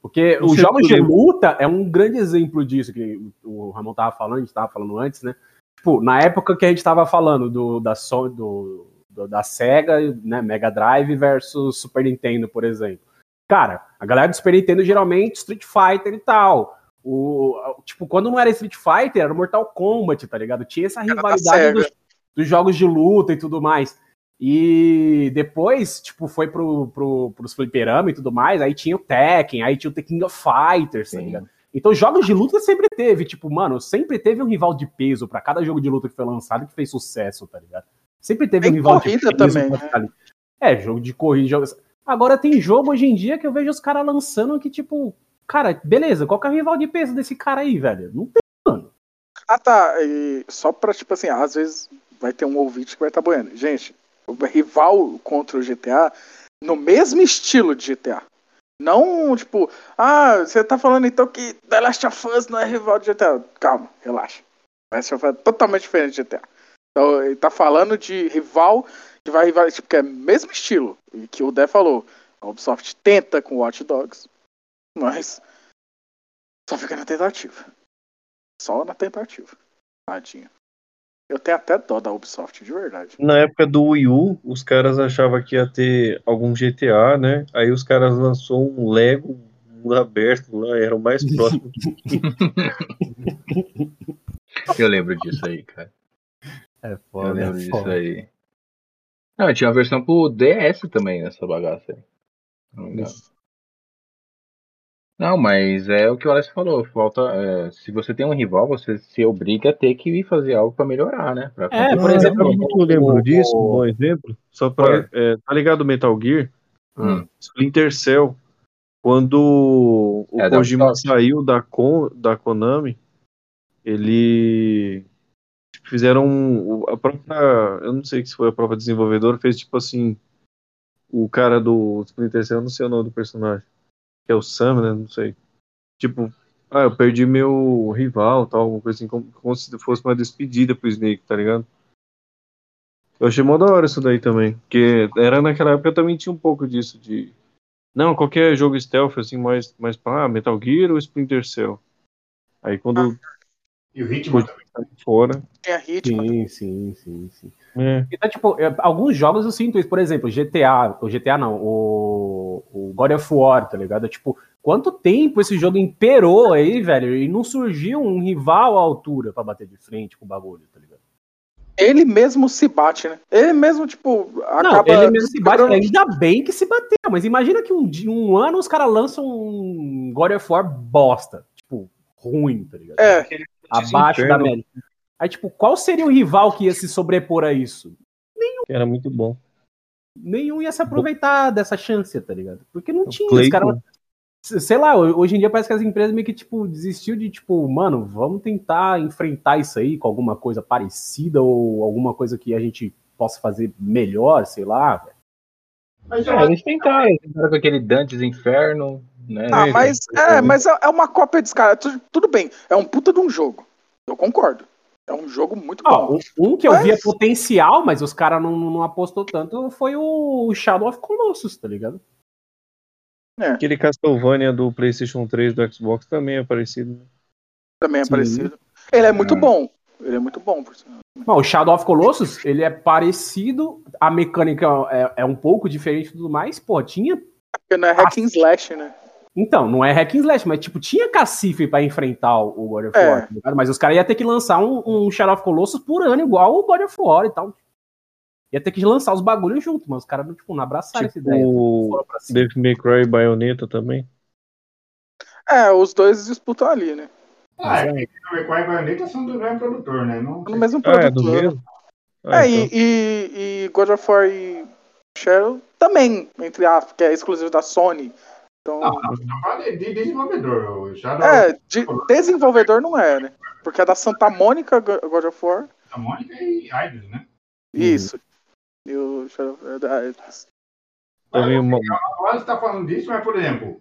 Speaker 3: Porque
Speaker 2: Não
Speaker 3: os jogos de luta é um grande exemplo disso, que o Ramon tava falando, a gente tava falando antes, né? Tipo, na época que a gente tava falando do, da, do, do- da Sega, né, Mega Drive versus Super Nintendo, por exemplo. Cara, a galera do Super Nintendo geralmente Street Fighter e tal. O, tipo, quando não era Street Fighter, era Mortal Kombat, tá ligado? Tinha essa
Speaker 5: da
Speaker 3: rivalidade dos, dos jogos de luta e tudo mais. E depois, tipo, foi pro, pro, pros fliperama e tudo mais, aí tinha o Tekken, aí tinha o The King of Fighters, tá ligado? Então, jogos de luta sempre teve, tipo, mano, sempre teve um rival de peso pra cada jogo de luta que foi lançado que fez sucesso, tá ligado? Sempre teve
Speaker 5: Tem
Speaker 3: um rival
Speaker 5: corrida
Speaker 3: de peso
Speaker 5: também,
Speaker 3: pra
Speaker 5: né?
Speaker 3: É, jogo de corrida, jogo... Agora tem jogo hoje em dia que eu vejo os caras lançando que, tipo, cara, beleza, qual que é o rival de peso desse cara aí, velho? Não tem, mano.
Speaker 5: Ah, tá. E só pra, tipo assim, às vezes vai ter um ouvinte que vai estar boiando. Gente, rival contra o GTA no mesmo estilo de GTA. Não, tipo, ah, você tá falando então que The Last of Us não é rival de GTA. Calma, relaxa. The Last of Us é totalmente diferente de GTA. Então, ele tá falando de rival que vai rival, tipo, que é mesmo estilo. E que o Dé falou. A Ubisoft tenta com Watch Dogs, mas só fica na tentativa. Só na tentativa. Tadinho. Eu tenho até dó da Ubisoft, de verdade.
Speaker 2: Na época do Wii U, os caras achavam que ia ter algum GTA, né? Aí os caras lançou um Lego mundo aberto lá, era o mais *laughs* próximo.
Speaker 1: Eu lembro disso aí, cara.
Speaker 3: É
Speaker 1: Eu
Speaker 3: foda,
Speaker 1: lembro
Speaker 3: é
Speaker 1: disso
Speaker 3: foda.
Speaker 1: aí. Não, tinha uma versão pro DS também nessa bagaça aí. Não, me engano. Não, mas é o que o Alex falou. Falta. é, se você tem um rival, você se obriga a ter que fazer algo pra melhorar, né? Pra
Speaker 3: É, por exemplo,
Speaker 2: eu lembro
Speaker 3: o-
Speaker 2: disso, um bom exemplo. Só pra. é, tá ligado o Metal Gear?
Speaker 1: Hum.
Speaker 2: Splinter Cell. Quando o
Speaker 1: É, da
Speaker 2: Kojima
Speaker 1: Ubisoft.
Speaker 2: saiu da, Kon, da Konami, ele fizeram um- a própria, eu não sei se foi a própria desenvolvedora, fez tipo assim, o cara do Splinter Cell, eu não sei o nome do personagem, que é o Sam, né, não sei. Tipo, ah, eu perdi meu rival, tal, alguma coisa assim, como, como se fosse uma despedida pro Snake, tá ligado? Eu achei mó da hora isso daí também. Porque era naquela época eu também tinha um pouco disso, de. Não, qualquer jogo stealth, assim, mais, mais pra ah, Metal Gear ou Splinter Cell. Aí quando
Speaker 4: E o ritmo
Speaker 2: Pô. fora.
Speaker 5: Tem a ritmo.
Speaker 3: Sim, sim, sim, sim.
Speaker 2: É,
Speaker 3: Então, tipo, é, alguns jogos eu sinto isso. Por exemplo, GTA, o GTA não, o, o God of War, tá ligado? Tipo, quanto tempo esse jogo imperou aí, velho, e não surgiu um rival à altura pra bater de frente com o bagulho, tá ligado?
Speaker 5: Ele mesmo se bate, né? Ele mesmo, tipo,
Speaker 3: Não,
Speaker 5: acaba.
Speaker 3: ele mesmo se bate, ainda bem que se bateu, mas imagina que um, um ano os caras lançam um God of War bosta, tipo, ruim, tá ligado?
Speaker 5: É,
Speaker 3: Abaixo da média. Aí, tipo, qual seria o rival que ia se sobrepor a isso?
Speaker 2: que era muito bom.
Speaker 3: nenhum ia se aproveitar dessa chance, tá ligado? Porque não
Speaker 2: O
Speaker 3: tinha, os
Speaker 2: Clayton.
Speaker 3: caras. Sei lá, hoje em dia parece que as empresas meio que, tipo, desistiu de, tipo, mano, vamos tentar enfrentar isso aí com alguma coisa parecida ou alguma coisa que a gente possa fazer melhor, sei lá, velho.
Speaker 4: Mas
Speaker 1: É, eles tentaram, eles tentaram com aquele Dantes Inferno, né?
Speaker 5: Ah,
Speaker 2: É,
Speaker 5: mas é, mas é é uma cópia descarada. Tu- Tudo bem, é um puta de um jogo. Eu concordo. É um jogo muito bom.
Speaker 3: um, que eu
Speaker 5: Mas-
Speaker 3: via potencial, mas os caras não, não apostou tanto, foi o Shadow of Colossus, tá ligado?
Speaker 2: Aquele Castlevania do PlayStation 3 do Xbox também é parecido. né?
Speaker 5: Também é
Speaker 3: sim.
Speaker 5: parecido. Ele é muito
Speaker 1: Ah.
Speaker 5: bom. Ele é muito bom, por sinal.
Speaker 3: Bom, o Shadow of Colossus, ele é parecido, a mecânica é, é um pouco diferente e tudo mais, pô, tinha
Speaker 5: Porque não é hack and slash, né?
Speaker 3: Então, não é hack and slash, mas tipo, tinha cacife pra enfrentar o God of
Speaker 5: É.
Speaker 3: War, tá ligado? mas os caras iam ter que lançar um, um Shadow of Colossus por ano, igual o God of War e tal. Ia ter que lançar os bagulhos junto, mas os caras tipo, não abraçaram essa ideia.
Speaker 2: Tipo,
Speaker 3: pra cima.
Speaker 2: Devil May Cry e Bayonetta também.
Speaker 5: É, os dois disputam ali, né?
Speaker 4: Ah, é que o Equai e Bayonetta são do mesmo produtor, né? Não
Speaker 5: No mesmo
Speaker 2: Ah, é do
Speaker 5: produtor.
Speaker 2: mesmo? Ah,
Speaker 5: É,
Speaker 2: então.
Speaker 5: e, e, e God of War e Shadow também, entre aspas, que é exclusivo da Sony. Então,
Speaker 4: Não, não, tô falando de de desenvolvedor. O Shadow
Speaker 5: é, de desenvolvedor não é, né? Porque é da Santa Mônica Go- God of War.
Speaker 4: da Mônica e Eidos, né?
Speaker 5: Isso. E o Shadow é da Eidos.
Speaker 2: Também uma-
Speaker 4: Agora você tá falando disso, mas, por exemplo,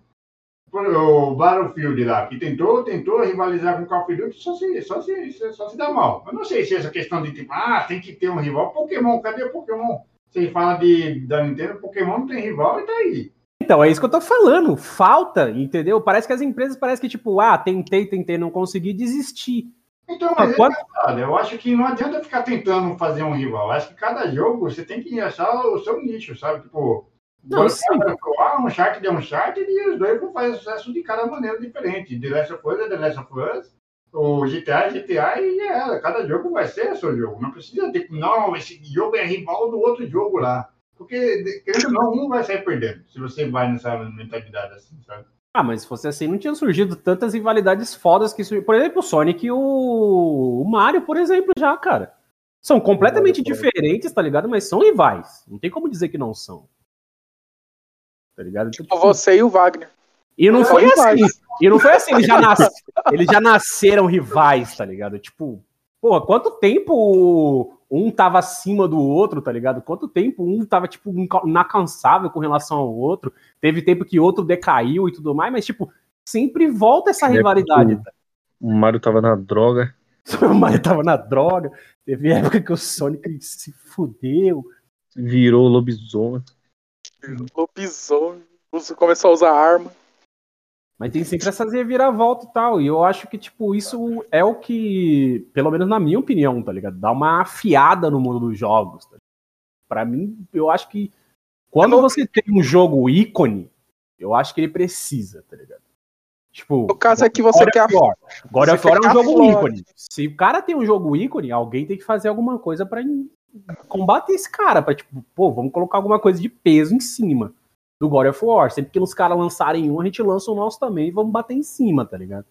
Speaker 4: o Battlefield lá, que tentou, tentou rivalizar com o Call of Duty, só se, só se, só se dá mal. Eu não sei se essa questão de tipo, ah, tem que ter um rival. Pokémon, cadê o Pokémon? Você fala de, da Nintendo, Pokémon não tem rival e tá aí.
Speaker 3: Então, é isso que eu tô falando. Falta, entendeu? Parece que as empresas parecem que, tipo, ah, tentei, tentei, não consegui desistir.
Speaker 4: Então,
Speaker 3: Ah,
Speaker 4: mas é verdade. eu acho que não adianta ficar tentando fazer um rival. Eu acho que cada jogo você tem que achar o seu nicho, sabe? Tipo,
Speaker 3: Não,
Speaker 4: God
Speaker 3: sim.
Speaker 4: of War, um de Uncharted e os dois vão fazer sucesso de cada maneira diferente. The Last of Us é The Last of Us, o GTA é GTA e era. Cada jogo vai ser seu jogo. Não precisa ter, não, esse jogo é rival do outro jogo lá. Porque, querendo ou não, um vai sair perdendo. Se você vai nessa mentalidade assim, sabe?
Speaker 3: Ah, mas se fosse assim, não tinha surgido tantas rivalidades fodas que surgiram. Por exemplo, o Sonic e o... o Mario, por exemplo, já, cara. São completamente
Speaker 2: Mario,
Speaker 3: diferentes, tá ligado? Mas são rivais. Não tem como dizer que não são. Tá ligado? Então,
Speaker 5: Tipo você e o Wagner.
Speaker 3: E não foi
Speaker 5: rivais.
Speaker 3: assim. E não foi assim, eles já, nas... eles já nasceram rivais, tá ligado? Tipo, pô, quanto tempo um tava acima do outro, tá ligado? Quanto tempo um tava, tipo, inacansável com relação ao outro. Teve tempo que outro decaiu e tudo mais, mas, tipo, sempre volta essa rivalidade.
Speaker 2: porque O Mario tava na droga. *laughs*
Speaker 3: O Mario tava na droga. Teve época que o Sonic se fudeu.
Speaker 2: Virou lobisomem.
Speaker 5: Lobisomem. Começou a usar arma.
Speaker 3: Mas tem sempre essas reviravoltas e tal. E eu acho que, tipo, isso é o que, pelo menos na minha opinião, tá ligado? Dá uma afiada no mundo dos jogos. Tá? Pra mim, eu acho que quando você tem um jogo ícone, eu acho que ele precisa, tá ligado? Tipo,
Speaker 5: O caso é que você
Speaker 3: God
Speaker 5: quer a
Speaker 3: of War. God
Speaker 5: você
Speaker 3: of War
Speaker 5: quer
Speaker 3: é um jogo
Speaker 5: flora.
Speaker 3: ícone. Se o cara tem um jogo ícone, alguém tem que fazer alguma coisa pra combater esse cara. Pra, tipo, pô, vamos colocar alguma coisa de peso em cima do God of War. Sempre que os caras lançarem um, a gente lança o nosso também e vamos bater em cima, tá ligado?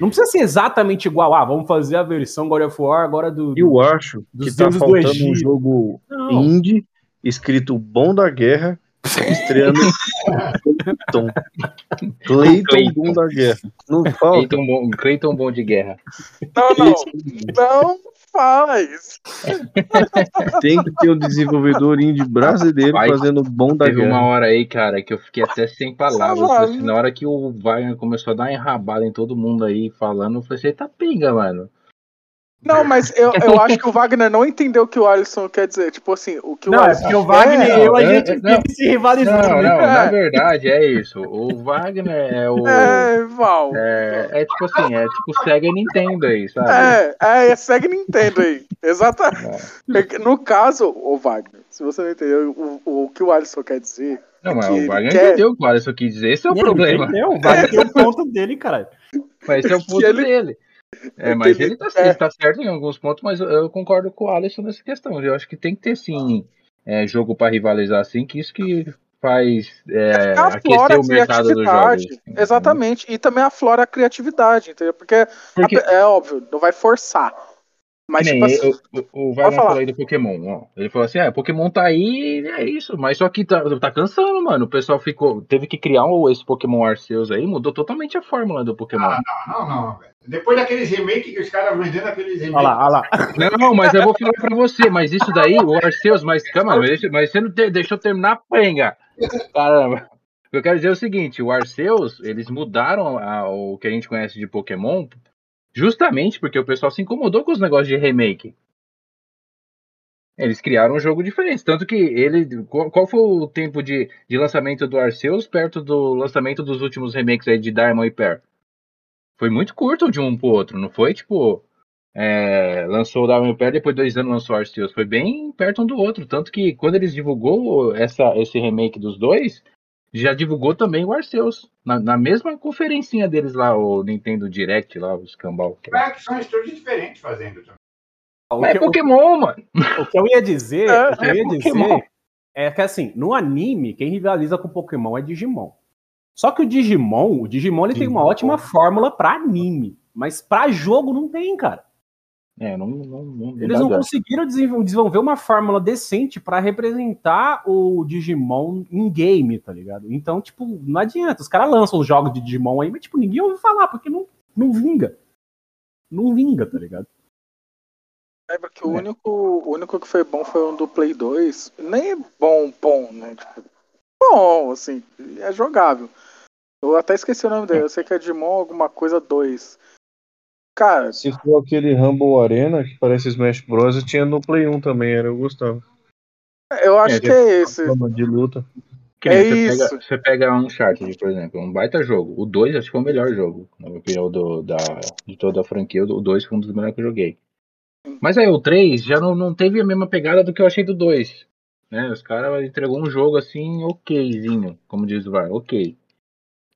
Speaker 3: Não precisa ser exatamente igual. Ah, vamos fazer a versão God of War agora do. do-
Speaker 2: Eu acho
Speaker 3: Dos
Speaker 2: que tá faltando um jogo
Speaker 3: Não.
Speaker 2: indie, escrito Bom da Guerra, estreando *laughs* Clayton. Clayton
Speaker 1: Clayton.
Speaker 2: Bom da Guerra. Não falta.
Speaker 1: Cleiton bom, Cleiton bom de guerra.
Speaker 5: Não, não. Não isso. *laughs*
Speaker 2: Tem que ter um desenvolvedor indie brasileiro
Speaker 1: Vai.
Speaker 2: fazendo bom da
Speaker 1: Teve uma hora aí, cara, que eu fiquei até sem palavras. Assim, na hora que o Wagner começou a dar uma enrabada em todo mundo aí falando, eu falei assim, tá pinga, mano.
Speaker 5: Não, mas eu, eu *laughs* acho que o Wagner não entendeu o que o Alisson quer dizer. Tipo assim, o que o
Speaker 3: Não, é
Speaker 5: Alisson
Speaker 3: porque o Wagner
Speaker 5: quer-
Speaker 3: e eu, a
Speaker 1: é,
Speaker 3: gente
Speaker 1: é, não.
Speaker 3: vive se rivalizando.
Speaker 1: Não,
Speaker 3: né?
Speaker 1: não,
Speaker 5: É.
Speaker 1: na verdade é isso. O Wagner é o. *laughs* É,
Speaker 5: É, Val.
Speaker 1: é tipo assim, é tipo Sega e Nintendo aí, sabe?
Speaker 5: É, é, é segue Nintendo aí. *laughs* Exatamente.
Speaker 1: É.
Speaker 5: No caso, o Wagner, se você não entendeu o, o, o que o Alisson quer dizer,
Speaker 1: Não, mas
Speaker 5: que
Speaker 1: o Wagner
Speaker 5: quer-
Speaker 1: entendeu o que o Alisson quis dizer. Esse é o
Speaker 3: Ele
Speaker 1: problema.
Speaker 3: Entendeu? O Wagner tem o ponto dele, cara.
Speaker 1: Mas esse é o
Speaker 5: que
Speaker 1: ponto
Speaker 5: ele-
Speaker 1: dele. É, mas
Speaker 5: ele
Speaker 1: tá,
Speaker 5: quer.
Speaker 1: ele tá certo em alguns pontos, mas eu, eu concordo com o Alisson nessa questão. Eu acho que tem que ter sim é, jogo pra rivalizar assim, que isso que faz é,
Speaker 5: aflora
Speaker 1: aquecer
Speaker 5: a
Speaker 1: o mercado
Speaker 5: criatividade.
Speaker 1: assim,
Speaker 5: Exatamente. E também aflora a criatividade, entendeu? Porque,
Speaker 1: Porque
Speaker 5: é óbvio, não vai forçar. Mas,
Speaker 1: Que
Speaker 5: tipo
Speaker 1: nem
Speaker 5: assim,
Speaker 1: eu- o, o Wagner falou aí do Pokémon, ó. Ele falou assim, é, Pokémon tá aí, é isso, mas só que tá, tá cansando, mano. O pessoal ficou, teve que criar um, esse Pokémon Arceus aí, mudou totalmente a fórmula do Pokémon.
Speaker 4: Ah, não, não, não, velho. Depois daqueles remakes que os caras vendendo aqueles remakes.
Speaker 3: Olha lá, olha lá.
Speaker 1: Não, mas eu vou falar pra você, mas isso daí, o Arceus, mas calma, mas, você não te- deixou terminar a penga. Caramba. O que eu quero dizer é o seguinte, o Arceus, eles mudaram a- o que a gente conhece de Pokémon justamente porque o pessoal se incomodou com os negócios de remake. Eles criaram um jogo diferente, tanto que ele, qual, qual foi o tempo de, de lançamento do Arceus perto do lançamento dos últimos remakes aí de Diamond e Pearl? Foi muito curto de um pro outro, não foi tipo é, lançou o Diamond e Pearl depois de dois anos lançou o Arceus, foi bem perto um do outro, tanto que quando eles divulgou essa, esse remake dos dois, já divulgou também o Arceus na, na mesma conferencinha deles lá, o Nintendo Direct lá, o escambau. é-
Speaker 4: É que são estúdios diferentes fazendo também.
Speaker 3: O
Speaker 1: Mas
Speaker 3: que,
Speaker 1: é Pokémon, mano.
Speaker 3: o, o que eu ia dizer,
Speaker 5: É,
Speaker 3: o que eu
Speaker 1: é
Speaker 3: ia
Speaker 1: Pokémon.
Speaker 3: dizer é que assim, no anime, quem rivaliza com Pokémon é Digimon. Só que o Digimon, o Digimon ele tem uma ótima fórmula pra anime, mas pra jogo não tem, cara.
Speaker 1: É, não, não, não,
Speaker 3: Eles não conseguiram desenvol- desenvolver uma fórmula decente pra representar o Digimon em game, tá ligado? Então, tipo, não adianta. Os caras lançam os jogos de Digimon aí, mas, tipo, ninguém ouve falar, porque não, não vinga. Não vinga, tá ligado?
Speaker 5: que o
Speaker 1: É.
Speaker 5: único, o único que foi bom foi um do Play 2. Nem é bom, bom, né? Tipo, bom, assim, é jogável. Eu até esqueci o nome dele, eu sei que é Digimon alguma coisa 2. Cara,
Speaker 2: Se for aquele Rumble Arena, que parece Smash Bros, tinha no Play 1 também, era eu gostava.
Speaker 5: eu acho
Speaker 1: É,
Speaker 5: que é esse.
Speaker 2: De luta.
Speaker 1: Que
Speaker 5: É
Speaker 1: você,
Speaker 5: isso.
Speaker 1: Pega, você pega um Uncharted, por exemplo, um baita jogo. O 2 acho que foi o melhor jogo, na minha opinião, do, da, de toda a franquia. O 2 foi um dos melhores que eu joguei. Mas aí o 3 já não, não teve a mesma pegada do que eu achei do 2. Né? Os caras entregou um jogo assim, okzinho, como diz o VAR, ok.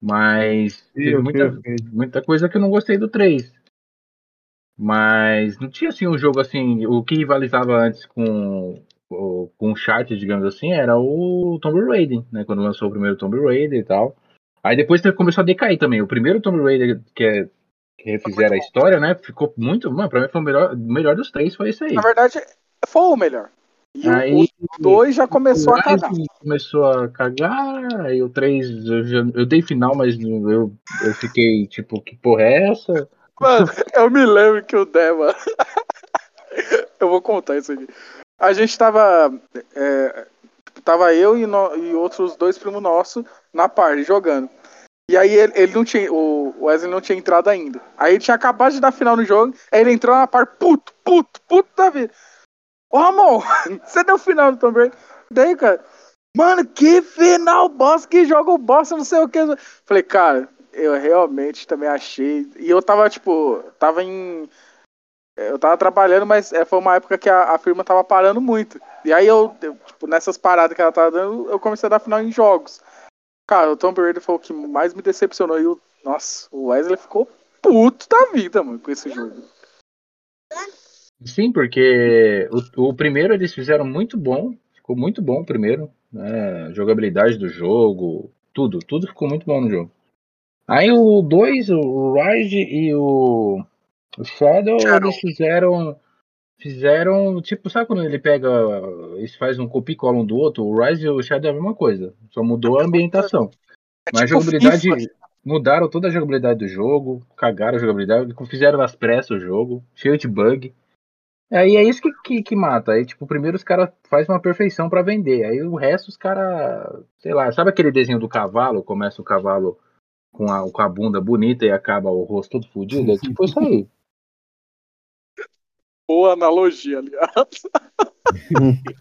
Speaker 1: Mas teve muita, muita coisa que eu não gostei do 3. Mas não tinha assim um jogo assim. O que rivalizava antes com o com o Uncharted, digamos assim, era o Tomb Raider, né? Quando lançou o primeiro Tomb Raider e tal. Aí depois começou a decair também. O primeiro Tomb Raider que, é, que refizeram a história, né? Ficou muito. Mano, pra mim foi o melhor, melhor dos três, foi esse aí.
Speaker 5: Na verdade, foi o melhor. E
Speaker 1: Aí
Speaker 5: o 2 já começou a cagar.
Speaker 1: Começou a cagar, aí o 3 eu, já- eu dei final, mas eu, eu fiquei tipo, que porra é essa?
Speaker 5: Mano, eu me lembro que o Dema. *laughs* eu vou contar isso aqui. A gente tava. é, tava eu e, no- e outros dois primos nossos na party jogando. E aí ele, ele não tinha. O Wesley não tinha entrado ainda. Aí ele tinha acabado de dar final no jogo. Aí ele entrou na party, puto, puto, puto da vida. Ô Ramon, *laughs* você deu final no? Daí, cara. Mano, que final bosta, que jogo bosta, não sei o que. Falei, cara, eu realmente também achei. E eu tava, tipo, tava em. Eu tava trabalhando, mas é, foi uma época que a, a firma tava parando muito. E aí eu, eu, tipo, nessas paradas que ela tava dando, eu comecei a dar final em jogos. Cara, o Tomb Raider foi o que mais me decepcionou. E o, nossa, o Wesley ficou puto da vida, mano, com esse jogo.
Speaker 1: Sim, porque o, o primeiro eles fizeram muito bom, ficou muito bom o primeiro, né? Jogabilidade do jogo, tudo, tudo ficou muito bom no jogo. Aí o 2, o Rise e o, o Shadow,
Speaker 5: Shadow.
Speaker 1: eles fizeram. Fizeram, tipo, sabe quando ele pega. Eles fazem um copia e cola um do outro? O Rise e o Shadow é a mesma coisa. Só mudou a ambientação.
Speaker 5: É
Speaker 1: Mas a
Speaker 5: tipo
Speaker 1: jogabilidade.
Speaker 5: FIFA.
Speaker 1: Mudaram toda a jogabilidade do jogo, cagaram a jogabilidade, fizeram às pressas o jogo, cheio de bug. Aí é isso que, que, que mata. Aí, tipo, primeiro os caras fazem uma perfeição pra vender. Aí o resto os caras. Sei lá, sabe aquele desenho do cavalo? Começa o cavalo com a, com a bunda bonita e acaba o rosto todo fodido? É tipo isso aí.
Speaker 5: Boa analogia, aliás. *laughs*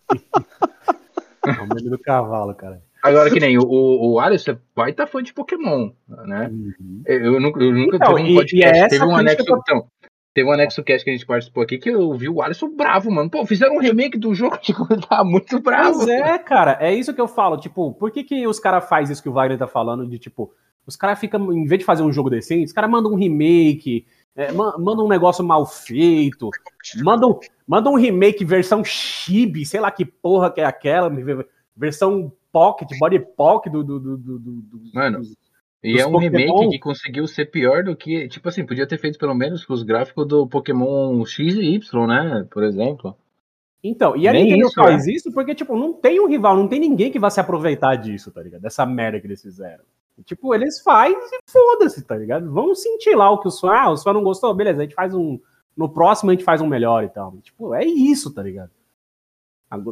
Speaker 3: É o meme do cavalo, cara.
Speaker 1: Agora que nem o, o, o Alisson vai estar fã de Pokémon, né?
Speaker 3: Uhum.
Speaker 1: Eu nunca, eu nunca
Speaker 3: Então,
Speaker 1: teve um
Speaker 3: e-
Speaker 1: podcast,
Speaker 3: e é essa
Speaker 1: teve um anexo.
Speaker 3: que eu-
Speaker 1: Então, teve um anexo cast que a gente participou aqui que eu vi o Alisson bravo, mano. Pô, fizeram um remake do jogo, tipo, ele tava muito bravo.
Speaker 3: Pois é, cara, é isso que eu falo. Tipo, por que, que os caras fazem isso que o Wagner tá falando? De tipo, os caras ficam, em vez de fazer um jogo decente, os caras mandam um remake, é, ma- mandam um negócio mal feito, mandam, mandam um remake versão chibi, sei lá que porra que é aquela, versão pocket, body pocket do. do, do, do,
Speaker 1: Mano,
Speaker 3: dos-
Speaker 1: E
Speaker 3: dos
Speaker 1: é um
Speaker 3: Pokémon.
Speaker 1: remake que conseguiu ser pior do que. Tipo assim, podia ter feito pelo menos com os gráficos do Pokémon X e Y, né? Por exemplo.
Speaker 3: Então, e a
Speaker 1: Nem
Speaker 3: Nintendo
Speaker 1: isso,
Speaker 3: faz isso porque, tipo, não tem um rival, não tem ninguém que vai se aproveitar disso, tá ligado? Dessa merda que eles fizeram. Tipo, eles fazem e foda-se, tá ligado? Vamos sentir lá o que o fã, ah, o fã não gostou, beleza, a gente faz um. No próximo a gente faz um melhor e tal. Tipo, é isso, tá ligado?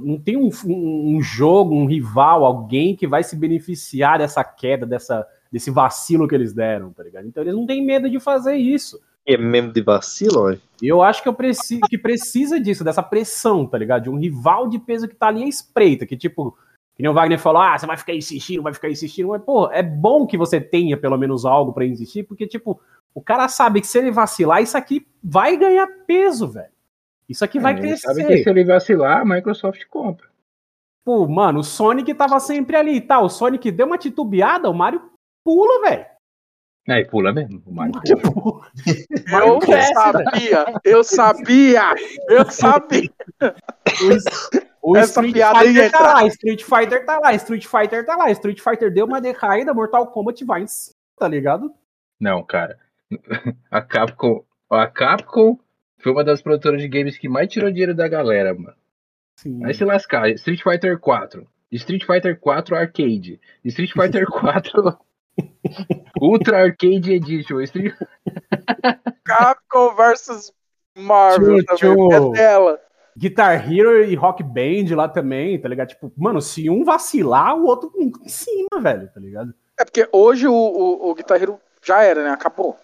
Speaker 3: Não tem um, um- um jogo, um rival, alguém que vai se beneficiar dessa queda, dessa, desse vacilo que eles deram, tá ligado? Então eles não têm medo de fazer isso.
Speaker 2: É mesmo de vacilo.
Speaker 3: E eu acho que eu preciso que precisa disso, dessa pressão, tá ligado? De um rival de peso que tá ali à espreita, que tipo, que nem o Wagner falou, ah, você vai ficar insistindo, vai ficar insistindo, mas pô, é bom que você tenha pelo menos algo pra insistir, porque tipo, o cara sabe que se ele vacilar, isso aqui vai ganhar peso, velho. Isso aqui vai
Speaker 1: É, ele
Speaker 3: crescer.
Speaker 1: Sabe que se ele vacilar, a Microsoft compra.
Speaker 3: Pô, mano, o Sonic tava sempre ali, tá? O Sonic deu uma titubeada, o Mario pula, velho.
Speaker 1: Aí pula mesmo. O Mario.
Speaker 3: Tipo, *laughs*
Speaker 5: Eu sabia, eu sabia, eu sabia. *laughs*
Speaker 3: O
Speaker 5: Essa
Speaker 3: Street
Speaker 5: piada ia
Speaker 3: Fighter tá
Speaker 5: entrar.
Speaker 3: lá, Street Fighter tá lá, Street Fighter tá lá, Street Fighter deu uma decaída, Mortal Kombat vai em cima, tá ligado?
Speaker 1: Não, cara. *laughs* A Capcom. A Capcom foi uma das produtoras de games que mais tirou dinheiro da galera, mano.
Speaker 3: Sim.
Speaker 1: Vai se lascar. Street Fighter 4. Street Fighter 4 Arcade. Street Fighter *laughs* 4 Ultra Arcade Edition. Street...
Speaker 5: Capcom versus Marvel também,
Speaker 3: tchô.
Speaker 5: é dela.
Speaker 3: Guitar Hero e Rock Band lá também, tá ligado? Tipo, mano, se um vacilar, o outro em cima, velho, tá ligado?
Speaker 5: É porque hoje o, o, o Guitar Hero já era, né? Acabou.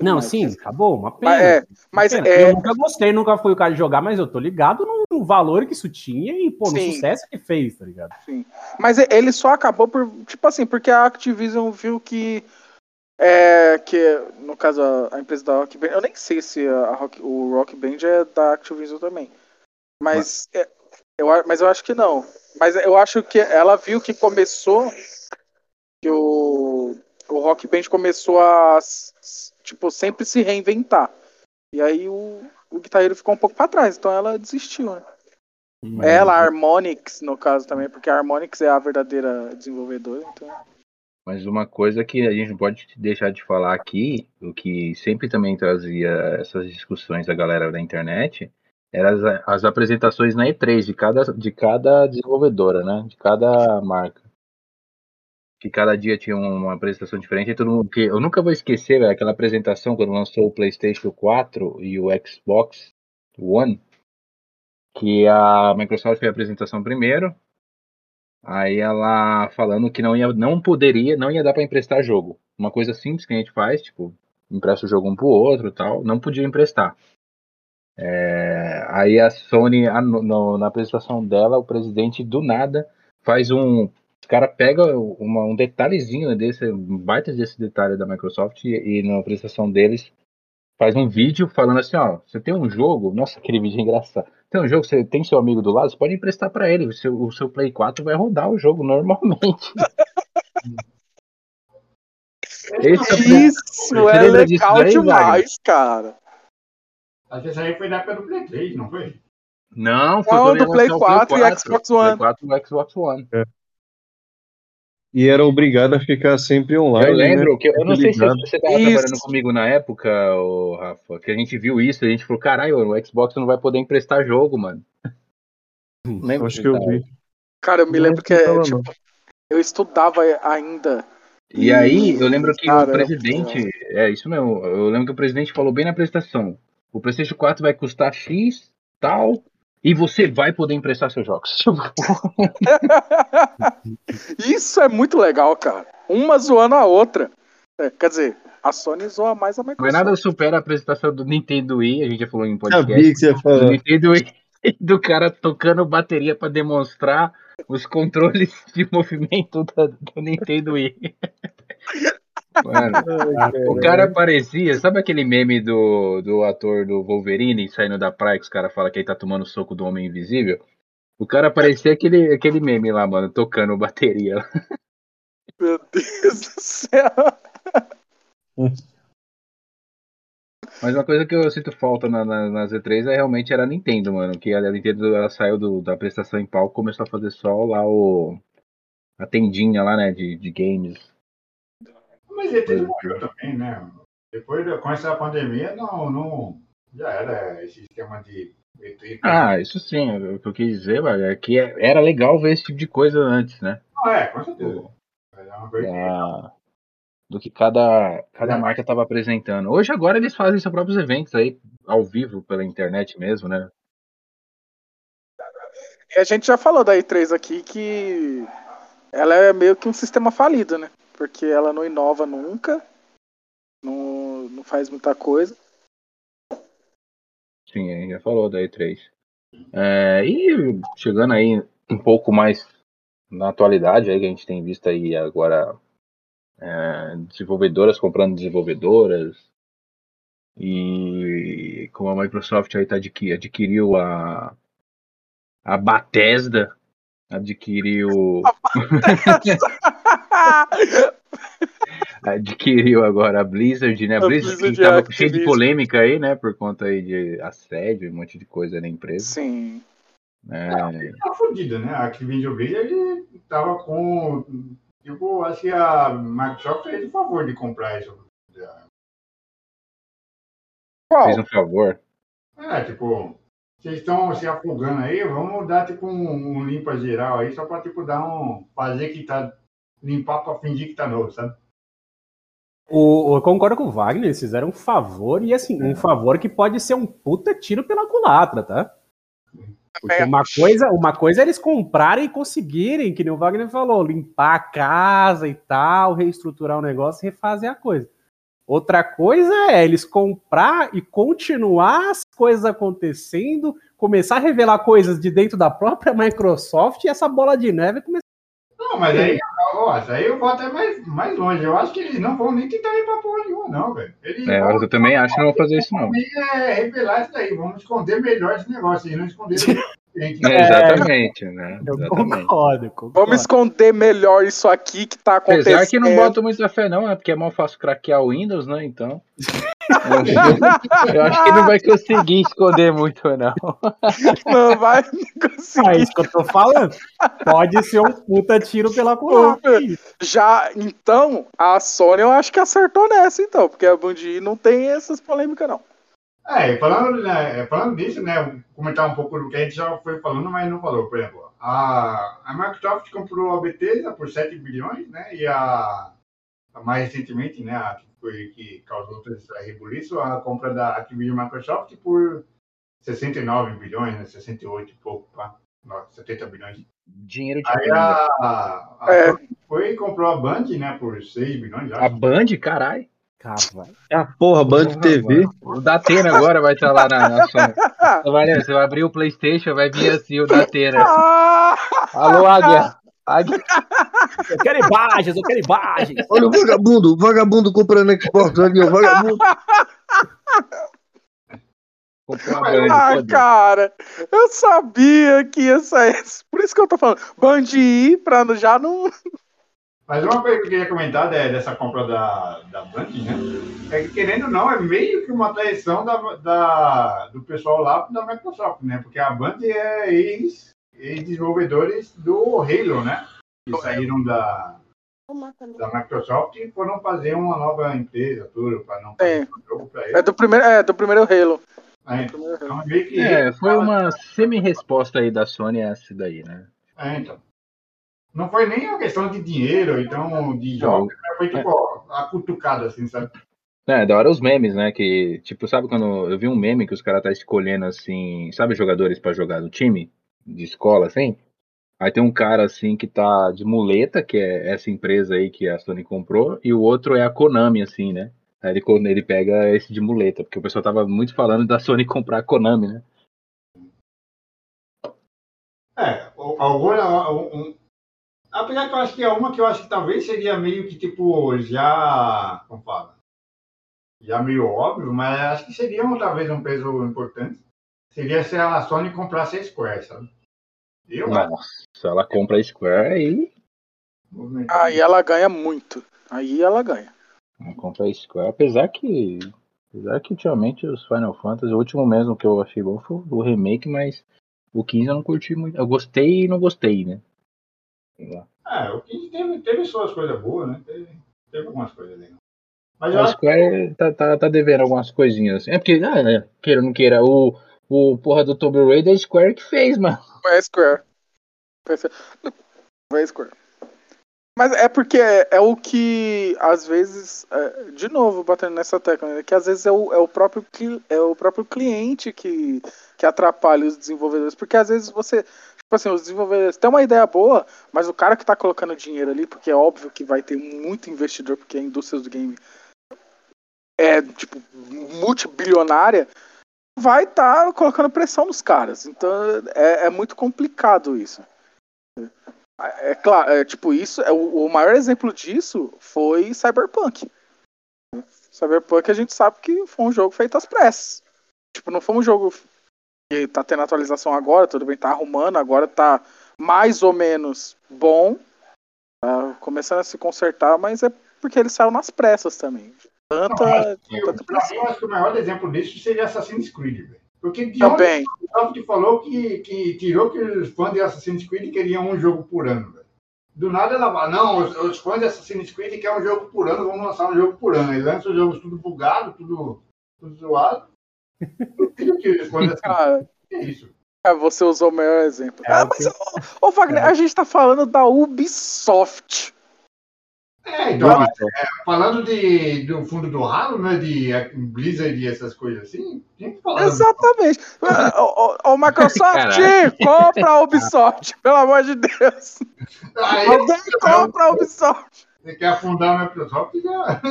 Speaker 3: Não,
Speaker 5: mais.
Speaker 3: sim, acabou, uma pena.
Speaker 5: Mas, é, mas
Speaker 3: Pena.
Speaker 5: é,
Speaker 3: Eu nunca gostei, nunca fui o cara de jogar, mas eu tô ligado no, no valor que isso tinha e, pô, no
Speaker 5: Sim.
Speaker 3: sucesso que fez, tá ligado?
Speaker 5: Mas e- ele só acabou por, tipo assim, porque a Activision viu que, é, que no caso a, a empresa da Rock Band, eu nem sei se a Rock- o Rock Band é da Activision também, mas, é, eu, mas eu acho que não. Mas eu acho que ela viu que começou, que o, o Rock Band começou a, tipo, sempre se reinventar. E aí o, o Guitar Hero ficou um pouco pra trás, então ela desistiu, né? Ela, a Harmonix, no caso também, porque a Harmonix é a verdadeira desenvolvedora, então.
Speaker 1: Mas uma coisa que a gente não pode deixar de falar aqui, o que sempre também trazia essas discussões da galera da internet, eram as, as apresentações na E3 de cada, de cada desenvolvedora, né? De cada marca. Que cada dia tinha uma apresentação diferente. E todo mundo, que eu nunca vou esquecer velho, aquela apresentação quando lançou o PlayStation 4 e o Xbox One, que a Microsoft fez a apresentação primeiro, Aí ela falando que não ia, não poderia, não ia dar pra emprestar jogo. Uma coisa simples que a gente faz, tipo, empresta o jogo um pro outro, tal, não podia emprestar. É, aí a Sony, a- no- na apresentação dela, o presidente do nada faz um, o cara pega uma- um detalhezinho desse, um baita desse detalhe da Microsoft e, e na apresentação deles faz um vídeo falando assim, ó, você tem um jogo, nossa, aquele vídeo é engraçado. Tem um jogo, você tem seu amigo do lado, você pode emprestar pra ele, o seu, o seu Play 4 vai rodar o jogo normalmente. *laughs* Esse é
Speaker 5: Isso é
Speaker 1: disso
Speaker 5: legal demais, cara.
Speaker 4: Acho que isso aí foi na época do Play 3, não foi?
Speaker 1: Não, foi
Speaker 5: Não, do Play
Speaker 1: lançou o
Speaker 5: 4 e Xbox One.
Speaker 1: Play 4 e Xbox One.
Speaker 2: E era obrigado a ficar sempre online.
Speaker 1: eu lembro
Speaker 2: né?
Speaker 1: que eu não sei se você estava trabalhando comigo na época, ô, Rafa, que a gente viu isso e a gente falou, caralho, o Xbox não vai poder emprestar jogo, mano. Lembra
Speaker 2: Acho que eu vi.
Speaker 5: Cara, eu me
Speaker 2: Não
Speaker 5: lembro que é, tipo, eu estudava ainda.
Speaker 1: E aí, eu lembro que
Speaker 5: Cara,
Speaker 1: o presidente. É isso mesmo. Eu lembro que o presidente falou bem na apresentação. O PlayStation 4 vai custar X, tal e você vai poder emprestar seus jogos. *laughs*
Speaker 5: Isso é muito legal, cara. Uma zoando a outra. É, quer dizer, a Sony zoa mais a
Speaker 1: Mas
Speaker 5: Microsoft.
Speaker 1: nada supera a apresentação do Nintendo Wii, a gente já falou em
Speaker 2: Sabia
Speaker 1: podcast.
Speaker 2: que você ia
Speaker 1: Do
Speaker 2: falar.
Speaker 1: Nintendo Wii, *laughs* do cara tocando bateria pra demonstrar os controles de movimento da- do Nintendo Wii. *laughs* Mano, *laughs* o cara parecia, sabe aquele meme do, do ator do Wolverine saindo da praia que os caras falam que ele tá tomando soco do Homem Invisível? O cara parecia aquele, aquele meme lá, mano, tocando bateria. *laughs*
Speaker 5: Meu Deus do céu.
Speaker 1: Mas uma coisa que eu sinto falta na, na, na Z3 é realmente era a Nintendo, mano. Que a Nintendo ela saiu do- da prestação em palco e começou a fazer só lá o. A tendinha lá, né, de, de games.
Speaker 4: Mas ele tudo morreu também, né? Depois, da- com essa pandemia, não, não. Já era esse esquema de.
Speaker 1: Ah, isso sim, o que eu quis dizer, velho, é que era legal ver esse tipo de coisa antes, né?
Speaker 4: Não, é, com certeza. É uma coisa
Speaker 1: Da- do que cada, cada marca tava apresentando. Hoje, agora, eles fazem seus próprios eventos aí, ao vivo, pela internet mesmo, né?
Speaker 5: E a gente já falou da E3 aqui que ela é meio que um sistema falido, né? Porque ela não inova nunca, não, não faz muita coisa.
Speaker 1: Sim, a gente já falou da E3. É, e chegando aí um pouco mais na atualidade, aí que a gente tem visto aí agora é, desenvolvedoras comprando desenvolvedoras. E como a Microsoft aí tá adqui- adquiriu a, a Bethesda, adquiriu, *laughs* *laughs* *laughs* adquiriu agora a Blizzard, né? A
Speaker 5: A
Speaker 1: Blizzard,
Speaker 5: Blizzard
Speaker 1: que
Speaker 5: a
Speaker 1: tava cheio de polêmica aí, né? Por conta aí de assédio e um monte de coisa na empresa.
Speaker 5: Sim.
Speaker 1: É,
Speaker 4: tá fodida, né? A Activision Blizzard ele tava com. Tipo, acho que a Microsoft fez o favor de comprar isso.
Speaker 5: Qual?
Speaker 1: fez um favor.
Speaker 4: É, tipo, vocês estão se afogando aí, vamos dar tipo um, um limpa geral aí, só pra tipo dar um. fazer que tá. Limpar pra fingir que tá novo, sabe?
Speaker 3: O, eu concordo com o Wagner, eles fizeram um favor, e assim, um favor que pode ser um puta tiro pela culatra, tá? Porque uma coisa, uma coisa é eles comprarem e conseguirem, que nem o Wagner falou, limpar a casa e tal, reestruturar o negócio refazer a coisa. Outra coisa é eles comprar e continuar as coisas acontecendo, começar a revelar coisas de dentro da própria Microsoft e essa bola de neve começar.
Speaker 4: Não, mas aí, isso aí eu vou até mais, mais longe. Eu acho que eles não vão nem tentar limpar porra nenhuma, não, velho.
Speaker 1: É,
Speaker 4: vão
Speaker 1: eu também acho que não vou fazer isso, não.
Speaker 4: é, revelar isso daí. Vamos esconder melhor esse negócio e não esconder. *laughs*
Speaker 1: É, exatamente, né?
Speaker 3: Eu
Speaker 1: Exatamente.
Speaker 3: concordo, concordo.
Speaker 5: Vamos esconder melhor isso aqui que tá acontecendo.
Speaker 1: Apesar que não boto muita fé, não, é porque é mal fácil craquear o Windows, né? Então. Eu, acho que não vai conseguir esconder muito, não.
Speaker 5: Não vai
Speaker 3: É
Speaker 5: conseguir.
Speaker 3: isso que eu tô falando. Pode ser um puta tiro pela culatra.
Speaker 5: Já, então, a Sony eu acho que acertou nessa, então, porque a Bungie não tem essas polêmicas, não.
Speaker 4: É, e falando, né, falando disso, né, comentar um pouco do que a gente já foi falando, mas não falou. Por exemplo, a, a Microsoft comprou a Bethesda por 7 bilhões, né, e a, a mais recentemente, né, a que, foi, que causou todo esse rebuliço, a compra da Activision Microsoft por 69 bilhões, né, 68 e pouco, pá, Nossa, 70 bilhões.
Speaker 1: Dinheiro de
Speaker 4: Aí
Speaker 1: Band.
Speaker 4: a, a
Speaker 5: É.
Speaker 4: Foi e comprou a Band, né, por 6 bilhões,
Speaker 1: A
Speaker 4: acho.
Speaker 1: Band, caralho.
Speaker 3: Caralho.
Speaker 2: Ah, porra, Band TV.
Speaker 1: O Datena agora vai estar lá na, na Sony. Valeu, você vai abrir o Playstation, vai vir assim o Datena.
Speaker 5: Ah! *laughs*
Speaker 1: Alô, Águia. Águia.
Speaker 3: Eu quero imagens, eu quero imagens.
Speaker 2: Olha o vagabundo, o vagabundo comprando Xbox ali, o vagabundo.
Speaker 1: A Band.
Speaker 5: Ah,
Speaker 1: foda-se.
Speaker 5: cara, eu sabia que ia sair. Por isso que eu tô falando. Band I pra já não.
Speaker 4: Mas uma coisa que eu queria comentar de- dessa compra da, da Band, né? É que, querendo ou não, é meio que uma traição da, da- do pessoal lá da Microsoft, né? Porque a Band é ex- ex-desenvolvedores do Halo, né? Que saíram da, da Microsoft e foram fazer uma nova empresa, tudo, para não fazer um jogo para
Speaker 5: É
Speaker 4: eles.
Speaker 5: do primeiro, é do primeiro Halo.
Speaker 4: É,
Speaker 5: Do primeiro Halo.
Speaker 4: então, meio que
Speaker 1: É, foi uma semi-resposta aí da Sony a essa daí, né?
Speaker 4: É, então. Não foi nem uma questão de dinheiro, então, de jogos, né? foi tipo ó, a cutucada, assim, sabe?
Speaker 1: É, da hora os memes, né? Que, tipo, sabe quando eu vi um meme que os caras tá escolhendo assim, sabe, jogadores pra jogar no time de escola, assim? Aí tem um cara assim que tá de muleta, que é essa empresa aí que a Sony comprou, e o outro é a Konami, assim, né? Aí ele, ele pega esse de muleta, porque o pessoal tava muito falando da Sony comprar a Konami, né?
Speaker 4: É, alguma. Um, um- apesar que eu acho que é uma que eu acho que talvez seria meio que tipo já. Como fala? Já meio óbvio, mas acho que seria um, talvez um peso importante. Seria se a Sony comprasse a Square, sabe? Eu acho.
Speaker 1: Nossa, se ela compra a Square, aí.
Speaker 5: Aí ela ganha muito. Aí ela ganha.
Speaker 1: ela compra a Square. Apesar que, apesar que ultimamente os Final Fantasy, o último mesmo que eu achei bom foi o remake, mas o 15 eu não curti muito. Eu gostei e não gostei, né? Sei lá.
Speaker 4: É, o que teve, teve suas coisas boas, né? Teve, teve algumas coisas legais. Mas
Speaker 1: A
Speaker 4: acho
Speaker 1: Square tá, tá, tá devendo algumas coisinhas. assim. É porque, ah, né, queira ou não queira, o, o porra do Tomb Raider é a Square que fez, mano.
Speaker 5: Vai a Square. A Square. Mas é porque é, é o que, às vezes, é, de novo, batendo nessa tecla, né, que às vezes é o, é o, próprio, cli- é o próprio cliente que, que atrapalha os desenvolvedores. Porque às vezes você, tipo assim, os desenvolvedores têm uma ideia boa, mas o cara que tá colocando dinheiro ali, porque é óbvio que vai ter muito investidor, porque a indústria do game é, tipo, multibilionária, vai estar colocando pressão nos caras. Então é, é muito complicado isso. É, é claro, é, tipo, isso, é, o, o maior exemplo disso foi Cyberpunk. Cyberpunk a gente sabe que foi um jogo feito às pressas. Tipo, não foi um jogo que tá tendo atualização agora, tudo bem, tá arrumando, agora tá mais ou menos bom. Tá começando a se consertar, mas é porque ele saiu nas pressas também. Tanta,
Speaker 4: Eu,
Speaker 5: tanta
Speaker 4: pra mim,
Speaker 5: pressão.
Speaker 4: eu acho que o maior exemplo disso seria Assassin's Creed, velho. Porque de
Speaker 5: Também.
Speaker 4: o Microsoft falou que, que tirou que os fãs de Assassin's Creed queriam um jogo por ano, velho. Do nada ela fala, não, os, os fãs de Assassin's Creed querem um jogo por ano, vamos lançar um jogo por ano. Ele lança os jogos tudo bugado, tudo, tudo zoado. Que Assassin's
Speaker 5: Cara,
Speaker 4: é isso.
Speaker 5: é, você usou o melhor exemplo.
Speaker 3: É
Speaker 5: ah,
Speaker 3: o
Speaker 5: mas,
Speaker 3: que-
Speaker 5: ô, Wagner, a gente tá falando da Ubisoft.
Speaker 4: É, então, é, falando de, do fundo do ralo, né, de Blizzard e essas coisas assim, tinha que falar.
Speaker 5: Exatamente. Ô, Microsoft, compra a Ubisoft, pelo amor de Deus.
Speaker 4: Aí,
Speaker 5: Alguém compra a Ubisoft.
Speaker 4: você quer afundar a Microsoft, já...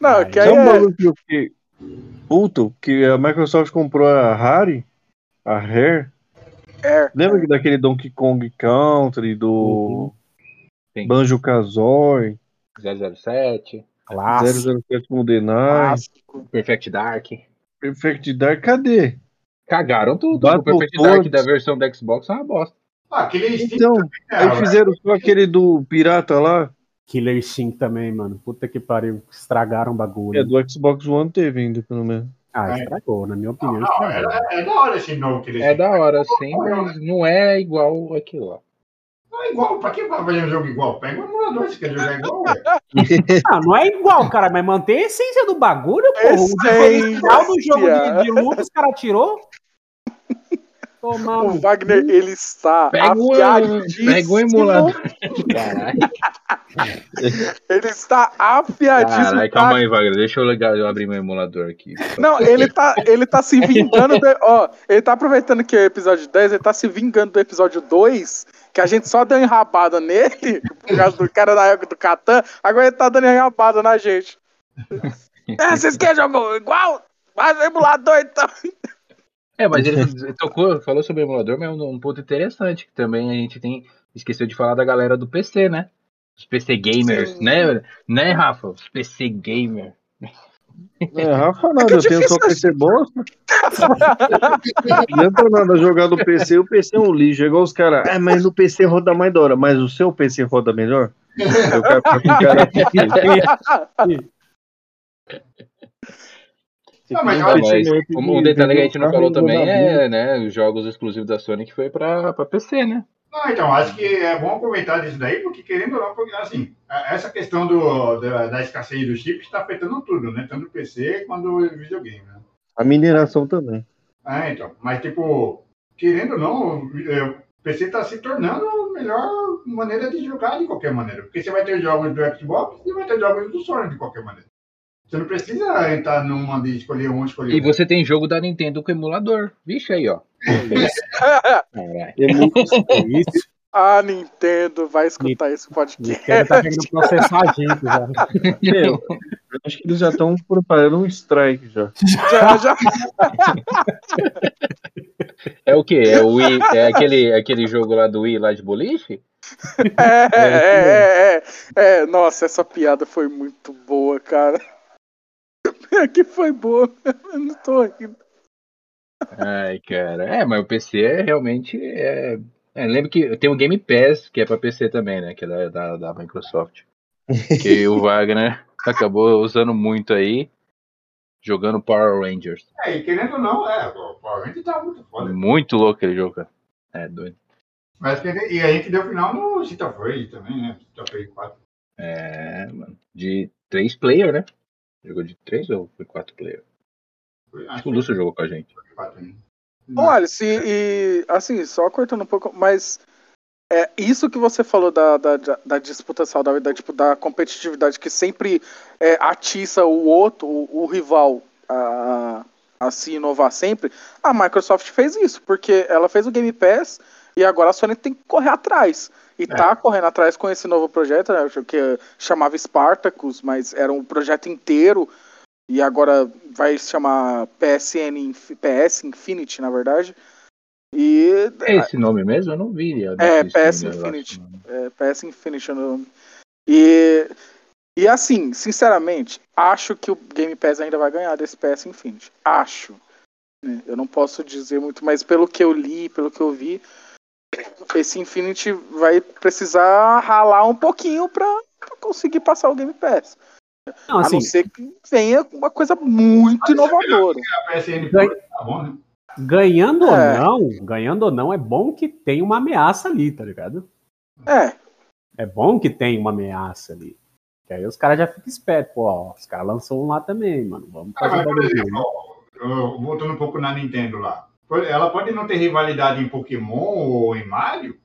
Speaker 5: Não,
Speaker 3: Aí
Speaker 5: que aí
Speaker 2: Sabe um
Speaker 5: é...
Speaker 2: bagulho que puto? Que a Microsoft comprou a Rare, a Rare.
Speaker 5: é.
Speaker 2: Lembra que daquele Donkey Kong Country, do
Speaker 3: Uhum.
Speaker 2: Banjo Kazooie,
Speaker 1: 007,
Speaker 3: Clássico.
Speaker 2: 007 GoldenEye,
Speaker 5: clássico.
Speaker 1: Perfect Dark.
Speaker 2: Perfect Dark, cadê?
Speaker 1: Cagaram tudo. O
Speaker 2: Battletoads.
Speaker 1: Perfect Dark da versão do Xbox é uma bosta.
Speaker 4: Ah, aquele Steam
Speaker 2: Então,
Speaker 4: né,
Speaker 2: aí fizeram só aquele do pirata lá,
Speaker 3: Killer Instinct também, mano. Puta que pariu. Estragaram o bagulho.
Speaker 2: é do Xbox One teve ainda, pelo menos.
Speaker 3: Ah, estragou, na minha opinião.
Speaker 4: Não,
Speaker 3: estragou.
Speaker 4: é, é da hora esse novo que eles
Speaker 1: É da hora, sim, mas não é igual aquilo lá.
Speaker 4: Não é igual, pra que vai fazer um jogo igual? Pega um emulador se quer jogar igual, velho. *laughs*
Speaker 3: Ah, não é igual, cara, mas mantém a essência do bagulho, porra. O diferencial do jogo de, de luta os caras tirou. Tomar
Speaker 5: O
Speaker 3: no
Speaker 5: Wagner, ele está
Speaker 1: Pega
Speaker 5: afiadíssimo.
Speaker 1: pega um emulador. Caralho,
Speaker 5: Ele está afiadíssimo.
Speaker 1: Caralho, calma aí, Wagner. Deixa eu, ligar, eu abrir meu emulador aqui.
Speaker 5: Não, ele tá, ele tá se vingando. do- ó, ele tá aproveitando que é o episódio 10, ele tá se vingando do episódio 2, que a gente só deu enrabada nele, por causa do cara da época do Catan. Agora ele tá dando enrabada na gente. É, vocês querem jogar igual? Faz o emulador então.
Speaker 1: É, mas ele tocou, falou sobre o emulador, mas é um, um ponto interessante, que também a gente tem, esqueceu de falar da galera do PC, né? Os PC gamers,
Speaker 5: Sim.
Speaker 1: né? Né, Rafa? Os PC gamer.
Speaker 2: É, Rafa nada,
Speaker 5: é
Speaker 2: eu tenho só PC bosta. Não adianta nada jogar no PC, o PC é um lixo. É igual os caras, ah, mas no PC roda mais da hora, mas o seu PC roda melhor? Eu quero cara, *laughs*
Speaker 4: Não, mas
Speaker 1: um, detalhe que a gente não falou também é, né, os jogos exclusivos da Sony que foi pra, pra PC, né?
Speaker 4: Não, então, acho que é bom comentar disso daí, porque querendo ou não, porque, assim, essa questão do, da, da escassez dos chips está afetando tudo, né? Tanto o PC quanto o videogame, né?
Speaker 2: A mineração também.
Speaker 4: Ah, então, mas tipo, querendo ou não, é, o PC está se tornando a melhor maneira de jogar de qualquer maneira. Porque você vai ter jogos do Xbox e vai ter jogos do Sony de qualquer maneira. Você não precisa entrar numa de escolher um, escolher
Speaker 1: E você tem jogo da Nintendo com emulador. Vixe aí, ó.
Speaker 2: É
Speaker 3: Isso.
Speaker 5: ah, Nintendo, vai escutar esse podcast.
Speaker 3: Nintendo tá querendo processar a gente já.
Speaker 2: Meu, eu acho que eles já estão preparando um strike já.
Speaker 5: Já, já.
Speaker 1: É o quê? É, o Wii, é aquele, aquele jogo lá do Wii lá de boliche?
Speaker 5: É, é, é, é, é. Nossa, essa piada foi muito boa, cara. *laughs* Que foi boa. Eu não tô rindo.
Speaker 1: Ai, cara. É, mas o PC é realmente. É... É, lembro que tem o Game Pass, que é pra PC também, né? Que é da, da, da Microsoft. Que *laughs* o Wagner acabou usando muito aí, jogando Power Rangers.
Speaker 4: É, e querendo ou não, é, o Power Ranger tá muito foda.
Speaker 1: Muito louco aquele jogo, cara. É doido.
Speaker 4: Mas que- e a gente deu final no Cita Free também, né? Cita Free 4.
Speaker 1: É, mano. De três player, né? Jogou de três ou foi quatro player?
Speaker 4: Foi-
Speaker 1: Acho
Speaker 4: Acho
Speaker 1: que o Lúcio jogou com a gente.
Speaker 4: 4 ainda.
Speaker 5: Olha, se, e assim, só cortando um pouco, mas é isso que você falou da, da, da- da disputa saudável, da, tipo, da competitividade que sempre é, atiça o outro, o, o rival, a, a se inovar sempre. A Microsoft fez isso, porque ela fez o Game Pass e agora a Sony tem que correr atrás. E tá correndo atrás com esse novo projeto, né, que chamava Spartacus, mas era um projeto inteiro. E agora vai se chamar PSN, PS Infinity, na verdade. E
Speaker 1: É esse nome mesmo? Eu não vi. a
Speaker 5: É,
Speaker 1: notícia
Speaker 5: PS
Speaker 1: eu.
Speaker 5: Infinity. é, PS Infinity é o nome. E, e assim, sinceramente, acho que o Game Pass ainda vai ganhar desse PS Infinity. Acho. né? Eu não posso dizer muito, mas pelo que eu li, pelo que eu vi, esse Infinity vai precisar ralar um pouquinho pra, pra conseguir passar o Game Pass.
Speaker 3: Não,
Speaker 5: a
Speaker 3: assim,
Speaker 5: não ser que venha uma coisa muito inovadora.
Speaker 4: A
Speaker 3: Ganha-
Speaker 4: Pro tá né?
Speaker 3: ganhando
Speaker 5: É.
Speaker 3: ou não, ganhando ou não, é bom que tem uma ameaça ali, tá ligado?
Speaker 5: É,
Speaker 3: É bom que tem uma ameaça ali. Que aí os caras já ficam espertos, pô, ó, os caras lançam um lá também, mano. Vamos
Speaker 4: Ah,
Speaker 3: fazer
Speaker 4: mas,
Speaker 3: um
Speaker 4: por
Speaker 3: bagulho.
Speaker 4: exemplo, ó, eu- voltando um pouco na Nintendo lá. Ela pode não ter rivalidade em Pokémon ou em Mario,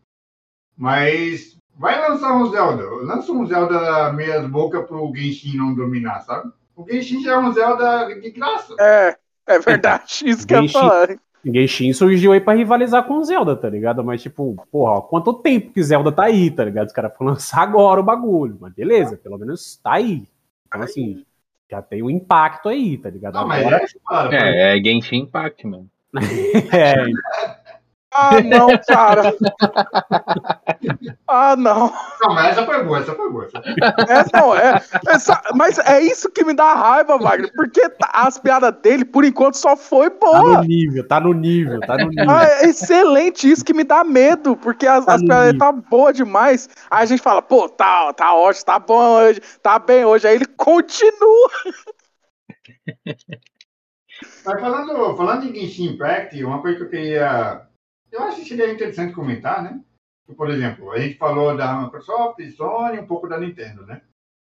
Speaker 4: mas vai lançar um Zelda. Lança um Zelda meias boca pro Genshin não dominar, sabe? O Genshin já é um Zelda de graça.
Speaker 5: é, é verdade. *laughs* Isso que eu ia
Speaker 3: Genshin-
Speaker 5: falar.
Speaker 3: Genshin surgiu aí pra rivalizar com o Zelda, tá ligado? Mas, tipo, porra, ó, quanto tempo que Zelda tá aí, tá ligado? Os caras vão *laughs* lançar agora o bagulho. Mas beleza, pelo menos tá aí. Então, assim, já tem um impacto aí, tá ligado?
Speaker 4: Não, mas
Speaker 3: Agora,
Speaker 4: é isso, claro.
Speaker 1: É, é Genshin Impact, mano. *laughs*
Speaker 3: é,
Speaker 5: Ah, não, cara. *laughs* Ah, não.
Speaker 4: Não, mas essa foi boa, essa foi boa. Essa...
Speaker 5: É, não, é, essa- mas é isso que me dá raiva, Wagner. Porque tá- as piadas dele, por enquanto, só foi
Speaker 3: tá
Speaker 5: boa.
Speaker 3: no nível, tá no nível, tá no nível.
Speaker 5: Ah, é excelente, isso que me dá medo, porque as,
Speaker 3: Tá
Speaker 5: as piadas dele tá boa demais. Aí a gente fala, pô, tá, tá ótimo, tá bom hoje, tá bem hoje. Aí ele continua. *laughs*
Speaker 4: Mas falando, falando em Genshin Impact, uma coisa que eu queria. Eu acho que seria interessante comentar, né? Por exemplo, a gente falou da Microsoft, Sony, um pouco da Nintendo, né?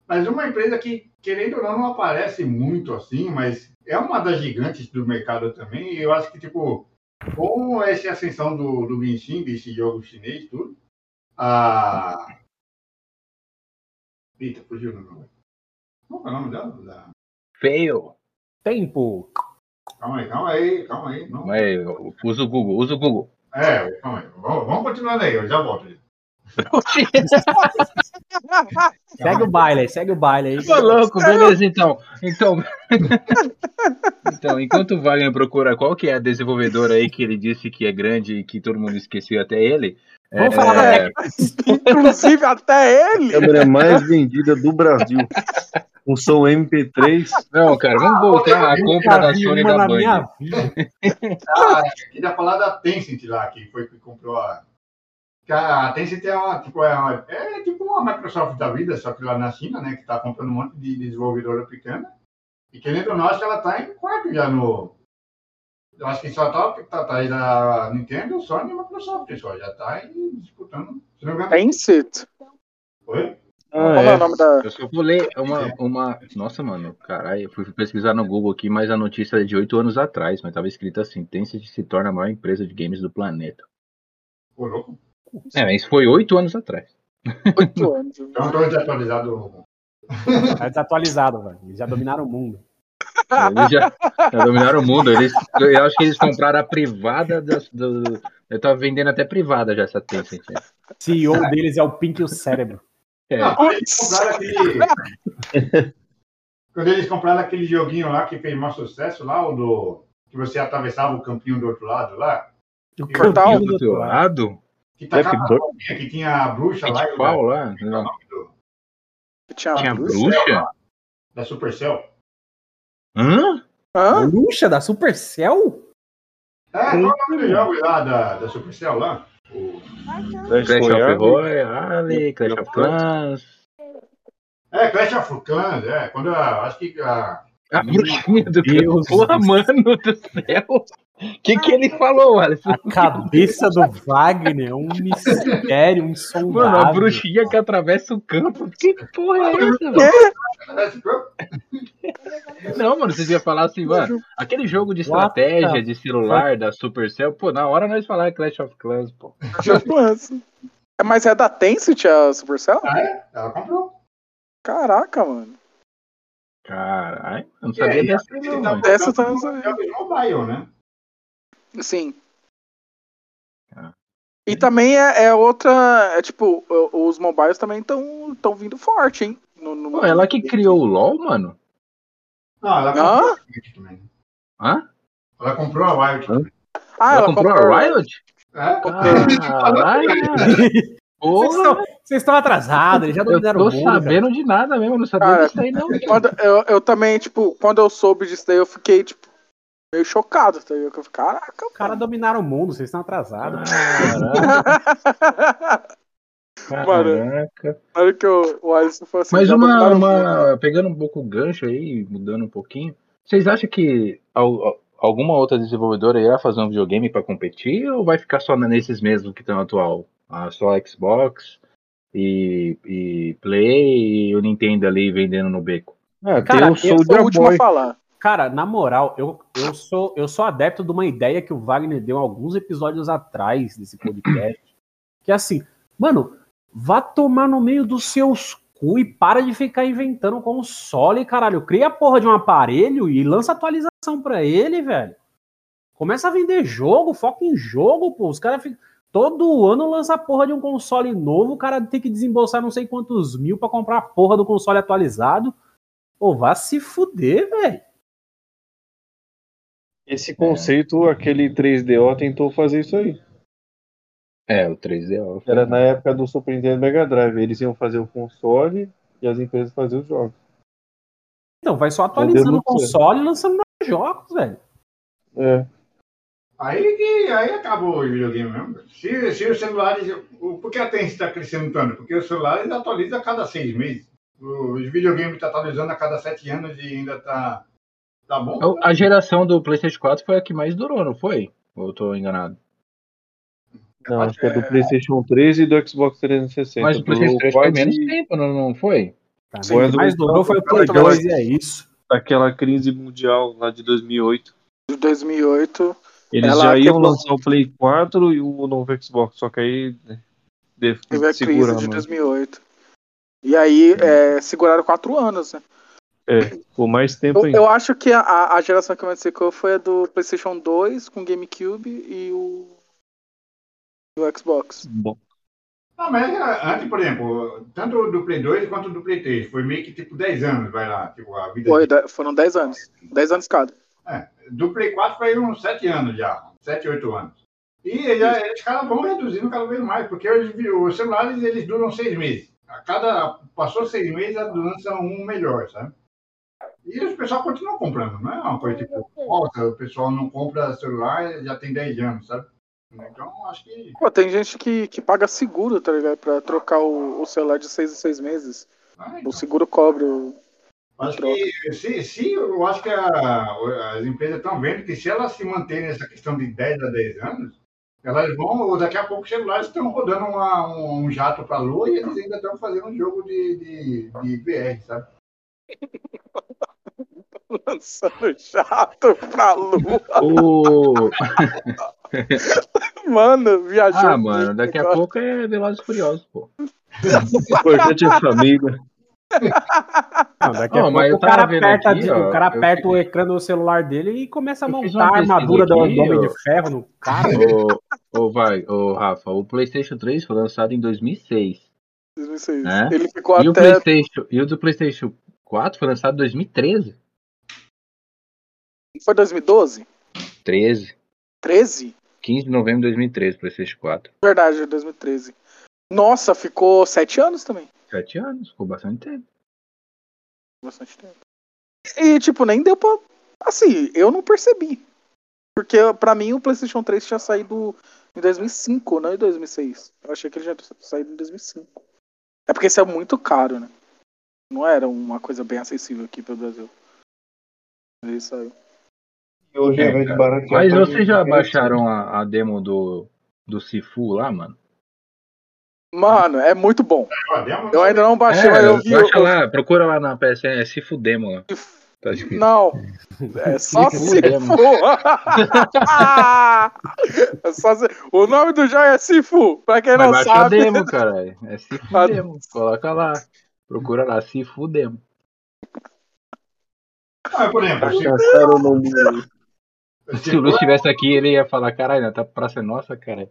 Speaker 4: Mas uma empresa que, querendo ou não, não aparece muito assim, mas é uma das gigantes do mercado também, e eu acho que, tipo, com essa ascensão do, do Genshin, desse jogo chinês e tudo, a. Eita, fugiu o nome. Qual é o nome dela? Da-
Speaker 1: Fail.
Speaker 3: Tempo.
Speaker 4: Calma aí, calma aí, calma aí. Não.
Speaker 1: Mas, usa o Google, usa o Google.
Speaker 4: É, calma aí. Vamos, vamos continuando aí, eu já volto. *laughs*
Speaker 3: Segue o baile aí, segue o baile aí.
Speaker 1: Ô, louco, beleza, então. Então, *laughs* então, enquanto o Wagner procura qual que é a desenvolvedora aí que ele disse que é grande e que todo mundo esqueceu até ele.
Speaker 3: Vamos
Speaker 1: é,
Speaker 3: falar da
Speaker 5: Inclusive, até ele.
Speaker 2: Câmera mais vendida do Brasil. *laughs* Com som MP3.
Speaker 1: Não, cara, vamos voltar à compra da Sony da
Speaker 3: na minha
Speaker 1: Band.
Speaker 3: vida.
Speaker 4: Ah, queria falar da Tencent lá, que foi que comprou a. A Tencent é uma, tipo, é, uma, é tipo uma Microsoft da vida, só que lá na China, né? Que tá comprando um monte de desenvolvedora pequena. E querendo ou não, acho que ela tá em quarto já no. Eu acho que só tá, tá, tá aí da Nintendo, Sony e Microsoft, só. Já tá aí disputando.
Speaker 5: Tencent.
Speaker 4: foi?
Speaker 2: Ah,
Speaker 5: Como é o
Speaker 2: é.
Speaker 5: nome da.
Speaker 1: Eu só vou ler uma, uma. Nossa, mano, caralho, eu fui pesquisar no Google aqui, mas a notícia é de oito anos atrás, mas tava escrito assim: Tencent se torna a maior empresa de games do planeta.
Speaker 4: Pô, louco.
Speaker 1: É, mas foi oito anos atrás.
Speaker 5: Oito *laughs* anos.
Speaker 4: Então, tô desatualizado.
Speaker 3: Tá desatualizado, velho. Eles já dominaram o mundo.
Speaker 1: Eles já, já dominaram o mundo. Eles, eu acho que eles compraram a privada do. do eu tava vendendo até privada já essa Tencent.
Speaker 3: O CEO deles é o Pink e o cérebro.
Speaker 1: É.
Speaker 4: Não, quando eles compraram aquele. *laughs* quando eles compraram aquele joguinho lá que fez maior sucesso lá, o do. Que você atravessava o campinho do outro lado lá.
Speaker 3: O
Speaker 5: Portal
Speaker 3: campinho
Speaker 1: do teu lado?
Speaker 4: Que tacava a que tinha a bruxa lá. e o-
Speaker 1: Pitfall lá?
Speaker 4: qual é nome do-
Speaker 5: Tinha,
Speaker 1: Tinha
Speaker 5: bruxa?
Speaker 1: bruxa?
Speaker 4: Da Supercell.
Speaker 1: Hã?
Speaker 5: Hã?
Speaker 3: Bruxa da Supercell?
Speaker 4: É, qual é o nome do jogo lá da, da Supercell lá? O...
Speaker 2: Clash
Speaker 1: Clash of
Speaker 2: Royale.
Speaker 1: Clash of Clans.
Speaker 4: É, Clash of Clans, é. Quando a, acho que a.
Speaker 1: A bruxinha do
Speaker 3: Deus
Speaker 1: Porra, mano do céu. O que, que ele falou, Alisson?
Speaker 3: A cabeça do Wagner, um mistério, um insondável.
Speaker 1: Mano, a bruxinha que atravessa o campo. Que porra é essa, mano? Não, mano, vocês iam falar assim, mano, aquele jogo de estratégia de celular da Supercell, pô, na hora nós falar Clash of Clans, pô.
Speaker 5: É, Mas é da Tencent a Supercell?
Speaker 4: Ah, é? Ela comprou.
Speaker 5: Caraca, mano.
Speaker 1: Caralho, eu não sabia
Speaker 4: aí,
Speaker 1: dessa não,
Speaker 4: tá.
Speaker 5: Dessa tá-
Speaker 4: botando jogos mobile, né?
Speaker 5: Sim.
Speaker 1: Ah.
Speaker 5: E também é, é outra. É tipo, os mobiles também estão tão vindo forte, hein? No, no-
Speaker 1: Pô, ela que criou o LoL, mano?
Speaker 4: Não, ela
Speaker 5: Hã?
Speaker 4: comprou a Riot também.
Speaker 1: Hã?
Speaker 4: Ela comprou a Riot.
Speaker 5: Ah,
Speaker 1: ela, comprou a Riot?
Speaker 4: É?
Speaker 1: Caralho, *laughs*
Speaker 3: Vocês estão, vocês estão atrasados, eles já
Speaker 1: eu
Speaker 3: dominaram
Speaker 1: tô
Speaker 3: o mundo. cara.
Speaker 1: sabendo de nada mesmo, eu não sabia
Speaker 5: Cara,
Speaker 1: disso aí não.
Speaker 5: Quando eu, eu também, tipo, quando eu soube disso daí, eu fiquei, tipo, meio chocado, tá ligado? Eu Caraca,
Speaker 3: Os caras dominaram o mundo, vocês estão atrasados.
Speaker 1: Caraca, caraca.
Speaker 5: Que eu, o Alisson falou assim,
Speaker 1: Mas uma,
Speaker 5: o
Speaker 1: uma. Pegando um pouco o gancho aí, mudando um pouquinho. Vocês acham que al- al- alguma outra desenvolvedora irá fazer um videogame pra competir ou vai ficar só nesses mesmos que estão atual? Ah, só Xbox e, e Play e o Nintendo ali vendendo no beco?
Speaker 2: Ah,
Speaker 3: Cara,
Speaker 2: tem o
Speaker 3: eu
Speaker 5: Sou o último a
Speaker 2: Boy.
Speaker 5: falar.
Speaker 3: Cara, na moral, eu, eu, sou, eu sou adepto de uma ideia que o Wagner deu alguns episódios atrás desse podcast. *clears throat* Que é assim, mano, vá tomar no meio dos seus cu e para de ficar inventando console, caralho. Cria a porra de um aparelho e lança atualização pra ele, velho. Começa a vender jogo, foca em jogo, pô. Os caras ficam. Todo ano lança a porra de um console novo, o cara tem que desembolsar não sei quantos mil pra comprar a porra do console atualizado. Pô, vá se fuder, velho.
Speaker 2: Esse conceito, aquele 3DO tentou fazer isso aí.
Speaker 1: É, o 3D.
Speaker 2: Era na época do Super Nintendo Mega Drive. Eles iam fazer o console e as empresas faziam os jogos.
Speaker 3: Então, vai só atualizando o console e lançando novos jogos, velho.
Speaker 2: É.
Speaker 4: Aí que aí acabou o videogame mesmo. Se, se os celulares. o- Por que a Tencent está crescendo tanto? Porque os celulares atualizam a cada seis meses. Os videogames estão atualizando a cada sete anos e ainda tá. Tá bom?
Speaker 1: A geração do PlayStation 4 foi a que mais durou, não foi? Ou eu tô enganado?
Speaker 2: Não, acho que é do PlayStation 3 e do Xbox 360.
Speaker 1: Mas o PlayStation 3 foi menos tempo, não, não foi?
Speaker 3: Tá,
Speaker 2: mas
Speaker 3: mais durou foi o Play
Speaker 2: aquela-
Speaker 3: 2 e é isso.
Speaker 2: Daquela crise mundial lá de 2008.
Speaker 5: De 2008.
Speaker 2: Eles já iam lançar o Play 4 e o novo Xbox, só que aí né,
Speaker 5: Teve a crise de 2008. E aí, é, seguraram quatro anos, né?
Speaker 2: É, por mais tempo
Speaker 5: Eu,
Speaker 2: ainda.
Speaker 5: eu acho que a, a geração que mais secou foi a do PlayStation 2 com GameCube e o, e o Xbox.
Speaker 2: Bom,
Speaker 4: Não, mas é, antes, por exemplo, tanto do Play 2 quanto do Play 3, foi meio que tipo 10 anos, vai lá, tipo, a vida.
Speaker 5: Foi, de- foram 10 anos. 10 anos cada.
Speaker 4: Do Play 4 foi uns 7 anos já, 7, 8 anos. E já, eles caras vão reduzindo cada vez mais, porque os, os celulares eles duram 6 meses. A cada. Passou 6 meses, a lança um melhor, sabe? E os pessoal continuam comprando, não é uma coisa tipo, nossa, o pessoal não compra celular já tem 10 anos, sabe? Então, acho que.
Speaker 5: Pô, tem gente que, que paga seguro, tá ligado? Pra trocar o, o celular de 6 em 6 meses.
Speaker 4: ah,
Speaker 5: O
Speaker 4: então,
Speaker 5: seguro cobre o.
Speaker 4: Acho que se, se eu acho que a- as empresas estão vendo que se elas se manterem nessa questão de 10 a 10 anos, elas vão, daqui a pouco os celulares estão rodando uma- um, um jato para a Lua e eles ainda estão fazendo um jogo de, de, de VR, sabe?
Speaker 5: Lançando jato pra lua.
Speaker 1: O...
Speaker 5: Mano, viajou.
Speaker 1: Ah, mano, daqui a
Speaker 5: cara.
Speaker 1: pouco é Velozes e Furiosos, pô.
Speaker 2: o importante é a família.
Speaker 3: Não, daqui a pouco
Speaker 1: eu
Speaker 3: o cara aperta,
Speaker 1: aqui, ó,
Speaker 3: o cara
Speaker 1: eu
Speaker 3: aperta o
Speaker 1: fiquei-
Speaker 3: ecrã do celular dele e começa a
Speaker 1: Eu
Speaker 3: montar a armadura do,
Speaker 1: aqui,
Speaker 3: do Homem
Speaker 1: ó.
Speaker 3: de Ferro no cara.
Speaker 1: Ô, ô, vai, ô, Rafa, o PlayStation 3 foi lançado em 2006.
Speaker 5: 2006.
Speaker 1: É?
Speaker 5: Ele ficou
Speaker 1: E o,
Speaker 5: até.
Speaker 1: PlayStation, e o do PlayStation 4 foi lançado em 2013.
Speaker 5: Foi 2012?
Speaker 1: 13.
Speaker 5: 13?
Speaker 1: 15 de novembro de 2013, PlayStation 4.
Speaker 5: Verdade, 2013. Nossa, ficou 7 anos também.
Speaker 1: Sete anos, ficou bastante tempo.
Speaker 5: Bastante tempo. E, tipo, nem deu pra. Assim, eu não percebi. Porque pra mim o PlayStation 3 tinha saído em 2005, não em 2006. Eu achei que ele já tinha saído em 2005. É porque isso é muito caro, né? Não era uma coisa bem acessível aqui pro Brasil. Ele saiu.
Speaker 2: E hoje,
Speaker 1: É,
Speaker 2: de baratear,
Speaker 1: Mas vocês já
Speaker 2: de-
Speaker 1: baixaram a, a demo do, do Sifu lá, mano?
Speaker 5: Mano, é muito bom.
Speaker 4: Demo-
Speaker 5: Eu ainda não baixei, mas eu vi.
Speaker 1: É, baixa
Speaker 5: eu-
Speaker 1: lá, procura lá na PSN, é Sifu Demo lá. Tá.
Speaker 5: Não. É só
Speaker 1: se
Speaker 5: for. *laughs* é só se... O nome do jogo é Sifu. Pra quem
Speaker 1: Mas
Speaker 5: não
Speaker 1: baixa a
Speaker 5: sabe.
Speaker 1: demo, caralho. É Sifu
Speaker 5: A-
Speaker 1: Demo. Coloca lá. Procura lá, Sifu Demo.
Speaker 4: Ah, por exemplo, se,
Speaker 2: nome dele.
Speaker 1: Se o Luiz estivesse aqui, ele ia falar, caralho, tá praça é nossa, cara.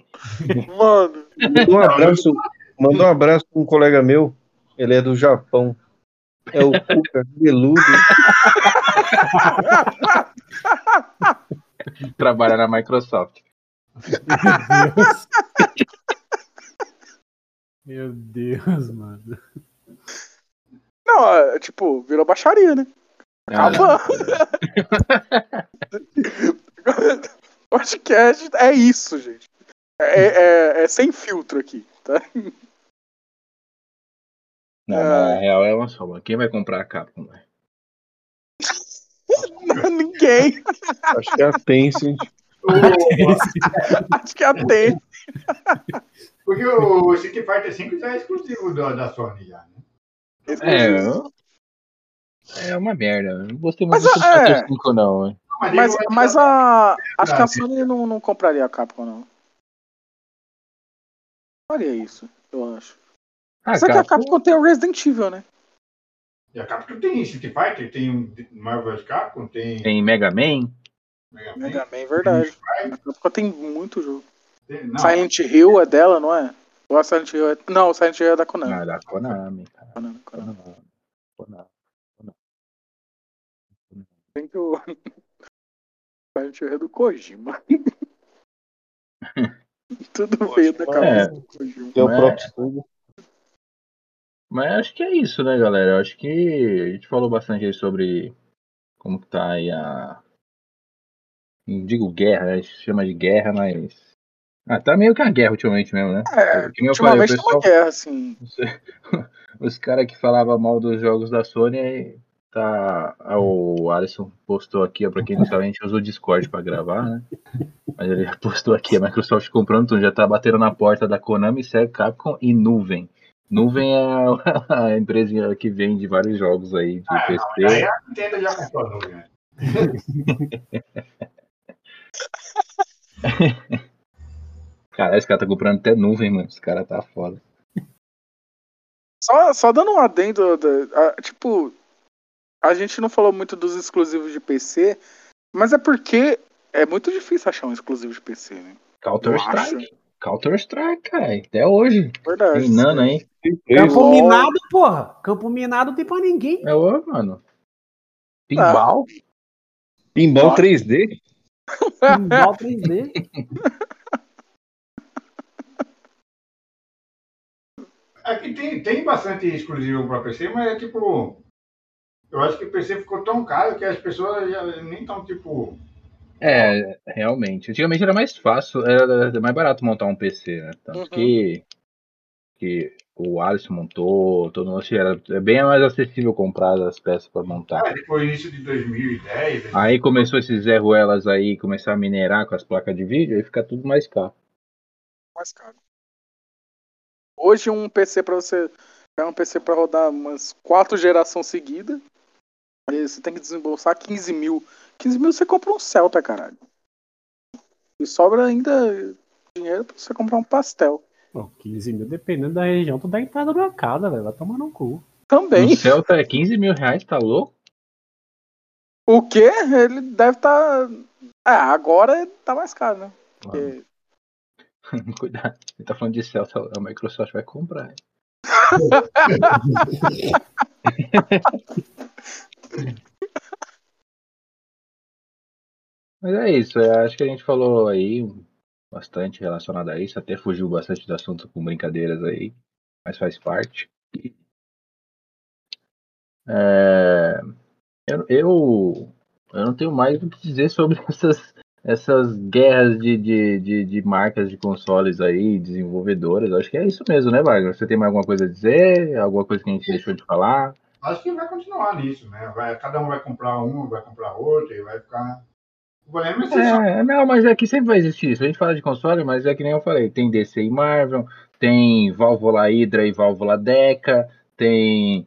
Speaker 5: Mano.
Speaker 2: Mandou um abraço, mandou um abraço pra um colega meu. Ele é do Japão. É o Cuca Beludo. *laughs*
Speaker 1: Trabalha na Microsoft.
Speaker 3: Meu Deus, mano.
Speaker 5: Não, é, tipo, virou baixaria, né?
Speaker 1: Ah,
Speaker 5: Acabou. *laughs* Podcast é isso, gente. É, é- é sem filtro aqui, tá?
Speaker 1: Não, na real é uma só. Quem vai comprar a Capcom? velho? *laughs*
Speaker 5: Ninguém.
Speaker 2: Acho que é a Tencent. *laughs*
Speaker 5: Acho que atende.
Speaker 4: porque o Street Fighter V já é exclusivo da, da Sony já, né?
Speaker 1: É, eu- é uma merda. Não gostei muito
Speaker 5: Mas,
Speaker 1: do
Speaker 5: é.
Speaker 1: PlayStation 5, não. hein?
Speaker 4: Mas,
Speaker 5: Mas, a. Acho que a. Sony não, não compraria a Capcom, não. Faria isso, eu acho.
Speaker 1: Ah,
Speaker 5: Só que a
Speaker 1: Capcom-
Speaker 5: Capcom tem o Resident Evil, né?
Speaker 4: E a Capcom tem Street Fighter, tem Marvel Capcom, tem
Speaker 1: tem Mega Man.
Speaker 4: Mega Man.
Speaker 5: Mega Man, é verdade. A Capcom tem muito jogo.
Speaker 4: tem- não,
Speaker 5: Silent Hill é dela, não é? A Silent Hill é. Não, o Silent Hill é da Konami.
Speaker 1: Ah, da Konami, cara.
Speaker 5: Konami, Konami.
Speaker 1: Konami. Konami.
Speaker 5: Tem que o. *laughs* Silent Hill é do Kojima. *laughs* Tudo veio da cabeça do Kojima.
Speaker 2: Que é o
Speaker 1: é?
Speaker 2: próprio estúdio.
Speaker 1: Mas acho que é isso, né, galera? Eu acho que a gente falou bastante aí sobre como que tá aí a. Não digo guerra, né? A gente chama de guerra, mas. Ah, tá meio que uma guerra ultimamente mesmo, né?
Speaker 5: É,
Speaker 1: Que nem eu falei, o
Speaker 5: ultimamente é
Speaker 1: pessoal,
Speaker 5: uma guerra, assim. *laughs*
Speaker 1: os caras que falavam mal dos jogos da Sony, aí tá. ah, O Alisson postou aqui, ó, pra quem não sabe, a gente usa o Discord pra gravar, né? Mas ele *laughs* postou aqui, a Microsoft comprando, então já tá batendo na porta da Konami, Sega, Capcom e Nuvem. Nuvem é a, *laughs* empresa que vende vários jogos aí de
Speaker 4: Ah,
Speaker 1: PC.
Speaker 4: não, aí a Nintendo já comprou a nuvem,
Speaker 1: Cara, esse cara tá comprando até nuvem, mano. Esse cara tá foda.
Speaker 5: Só, só dando um adendo, da- a- tipo, a gente não falou muito dos exclusivos de PC, mas é porque é muito difícil achar um exclusivo de PC, né?
Speaker 1: Counter
Speaker 5: Eu acho.
Speaker 1: Strike. Counter Strike, cara. Até hoje.
Speaker 5: Verdade.
Speaker 1: Reinando aí.
Speaker 3: Campo
Speaker 5: Lol.
Speaker 3: minado, porra. Campo minado não tem pra ninguém.
Speaker 1: É o, mano. Pinball.
Speaker 2: Pinball
Speaker 5: Ó.
Speaker 2: 3D?
Speaker 3: Pinball 3D. *laughs*
Speaker 4: Aqui tem, tem bastante exclusivo para PC, mas é tipo. Eu acho que o PC ficou tão caro que as pessoas já nem estão tipo.
Speaker 1: É, realmente. Antigamente era mais fácil, era mais barato montar um PC, né? Tanto
Speaker 5: Uhum.
Speaker 1: que, que o Alisson montou, todo mundo era é bem mais acessível comprar as peças para montar.
Speaker 4: Ah, depois início de 2010.
Speaker 1: Aí começou esses Zé Ruelas aí, começar a minerar com as placas de vídeo, aí fica tudo mais caro.
Speaker 5: mais caro. Hoje um PC pra você. É um PC pra rodar umas quatro gerações seguidas. aí Você tem que desembolsar 15 mil. 15 mil você compra um Celta, caralho. E sobra ainda dinheiro pra você comprar um pastel.
Speaker 3: Pô, 15 mil, dependendo da região, tu dá entrada na casa, velho. Vai tomar no cu.
Speaker 5: Também.
Speaker 1: O Celta é 15 mil reais, tá louco?
Speaker 5: O quê? Ele deve estar. Tá... É, agora tá mais caro, né? Porque... *laughs*
Speaker 1: Cuidado, ele tá falando de Celta, a Microsoft vai comprar. *laughs* Mas é isso, eu acho que a gente falou aí bastante relacionado a isso, até fugiu bastante do assunto com brincadeiras aí, mas faz parte. É, eu, eu, eu não tenho mais o que dizer sobre *laughs* essas, essas guerras de, de, de, de, marcas de consoles aí, desenvolvedoras. Acho que é isso mesmo, né, Wagner? Você tem mais alguma coisa a dizer? Alguma coisa que a gente deixou de falar?
Speaker 4: Acho que vai continuar nisso, né? Vai, cada um vai comprar um, vai comprar outro e vai ficar.
Speaker 1: É, não, mas é que sempre vai existir isso. A gente fala de console, mas é que nem eu falei: tem DC e Marvel, tem válvula Hydra e válvula Deca, tem.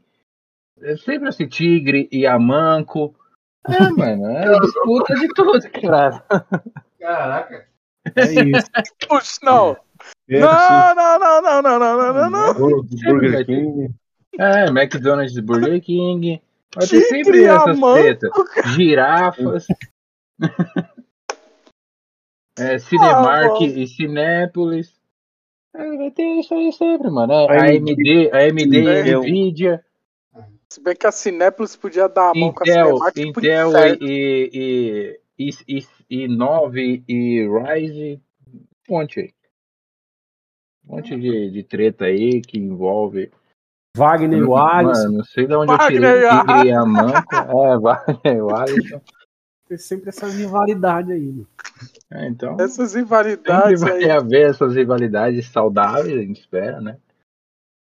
Speaker 1: É sempre assim, Tigre e Amanco. É, mano, é disputa de tudo, cara.
Speaker 4: Caraca.
Speaker 3: É isso. *laughs*
Speaker 5: Puxa, não.
Speaker 2: É,
Speaker 5: Não, não, não, não, não, não, não, não, não.
Speaker 2: Bur- Burger King.
Speaker 1: É, McDonald's e Burger King. Vai ter sempre essas tretas. Girafas. é, Cinemark
Speaker 5: Ah,
Speaker 1: e Cinépolis. É, vai ter isso aí sempre, mano. É, AMD, a AMD e a
Speaker 2: Intel.
Speaker 1: Nvidia,
Speaker 5: Se bem que a Cinépolis podia dar a mão com a
Speaker 1: Intel,
Speaker 5: Cinemark, podia
Speaker 1: Intel e, e, e, e, e 9 e Ryze. Um monte aí. Um monte de, de treta aí que envolve
Speaker 3: Wagner e o Alisson.
Speaker 1: Mano, não sei de onde eu
Speaker 5: Wagner
Speaker 1: tirei
Speaker 5: e a-
Speaker 1: Tigre e a Manco. É, *laughs* Wagner e o Alisson.
Speaker 3: Tem sempre essa rivalidade aí, mano.
Speaker 1: É, então,
Speaker 5: Essas
Speaker 1: sempre
Speaker 5: rivalidades
Speaker 1: vai
Speaker 5: aí.
Speaker 1: haver essas rivalidades saudáveis, a gente espera, né?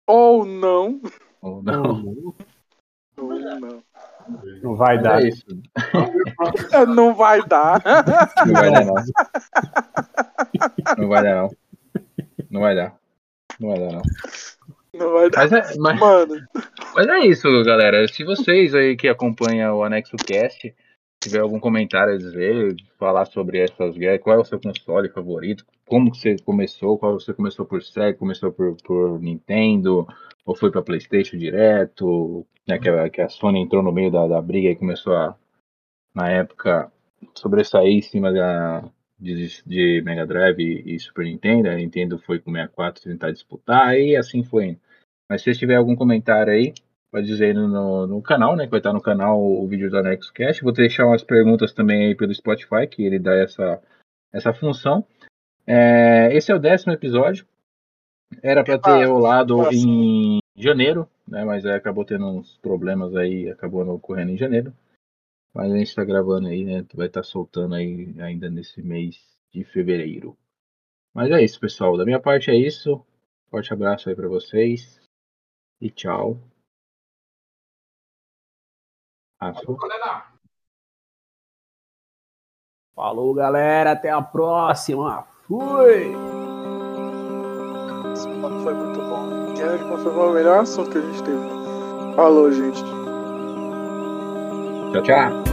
Speaker 5: Ou não.
Speaker 1: Ou. Não,
Speaker 5: Ou não.
Speaker 3: Não vai
Speaker 1: Mas
Speaker 3: dar.
Speaker 1: é isso. *laughs*
Speaker 5: Não vai dar.
Speaker 1: Não vai dar, não. Não vai dar, não. Não vai dar. Não vai dar, não.
Speaker 5: Não vai dar.
Speaker 1: Mas é, mas,
Speaker 5: Mano,
Speaker 1: mas é isso, galera. Se vocês aí que acompanham o Anexo Cast tiver algum comentário a dizer, falar sobre essas guerras, qual é o seu console favorito, como que você começou, qual você começou por Sega, começou por, por Nintendo, ou foi para PlayStation direto, né, que, a, que a Sony entrou no meio da, da briga e começou a, na época, sobressair em cima da, de, de Mega Drive e, e Super Nintendo, a Nintendo foi com 64 tentar disputar, e assim foi. Mas se vocês tiverem algum comentário aí, pode dizer no, no canal, né? Que vai estar no canal o vídeo do Anexo Cast. Vou deixar umas perguntas também aí pelo Spotify, que ele dá essa, essa função. É, esse é o décimo episódio. Era para ter rolado em janeiro, né? Mas aí acabou tendo uns problemas aí, acabou não ocorrendo em janeiro. Mas a gente está gravando aí, né? Vai estar soltando aí ainda nesse mês de fevereiro. Mas é isso, pessoal. Da minha parte é isso. Forte abraço aí para vocês. E tchau.
Speaker 4: Galera,
Speaker 3: Falou, galera. Até a próxima. Fui!
Speaker 5: esse papo foi muito bom. Guerra de console foi o melhor assunto que a gente teve. Falou, gente.
Speaker 1: Tchau, tchau.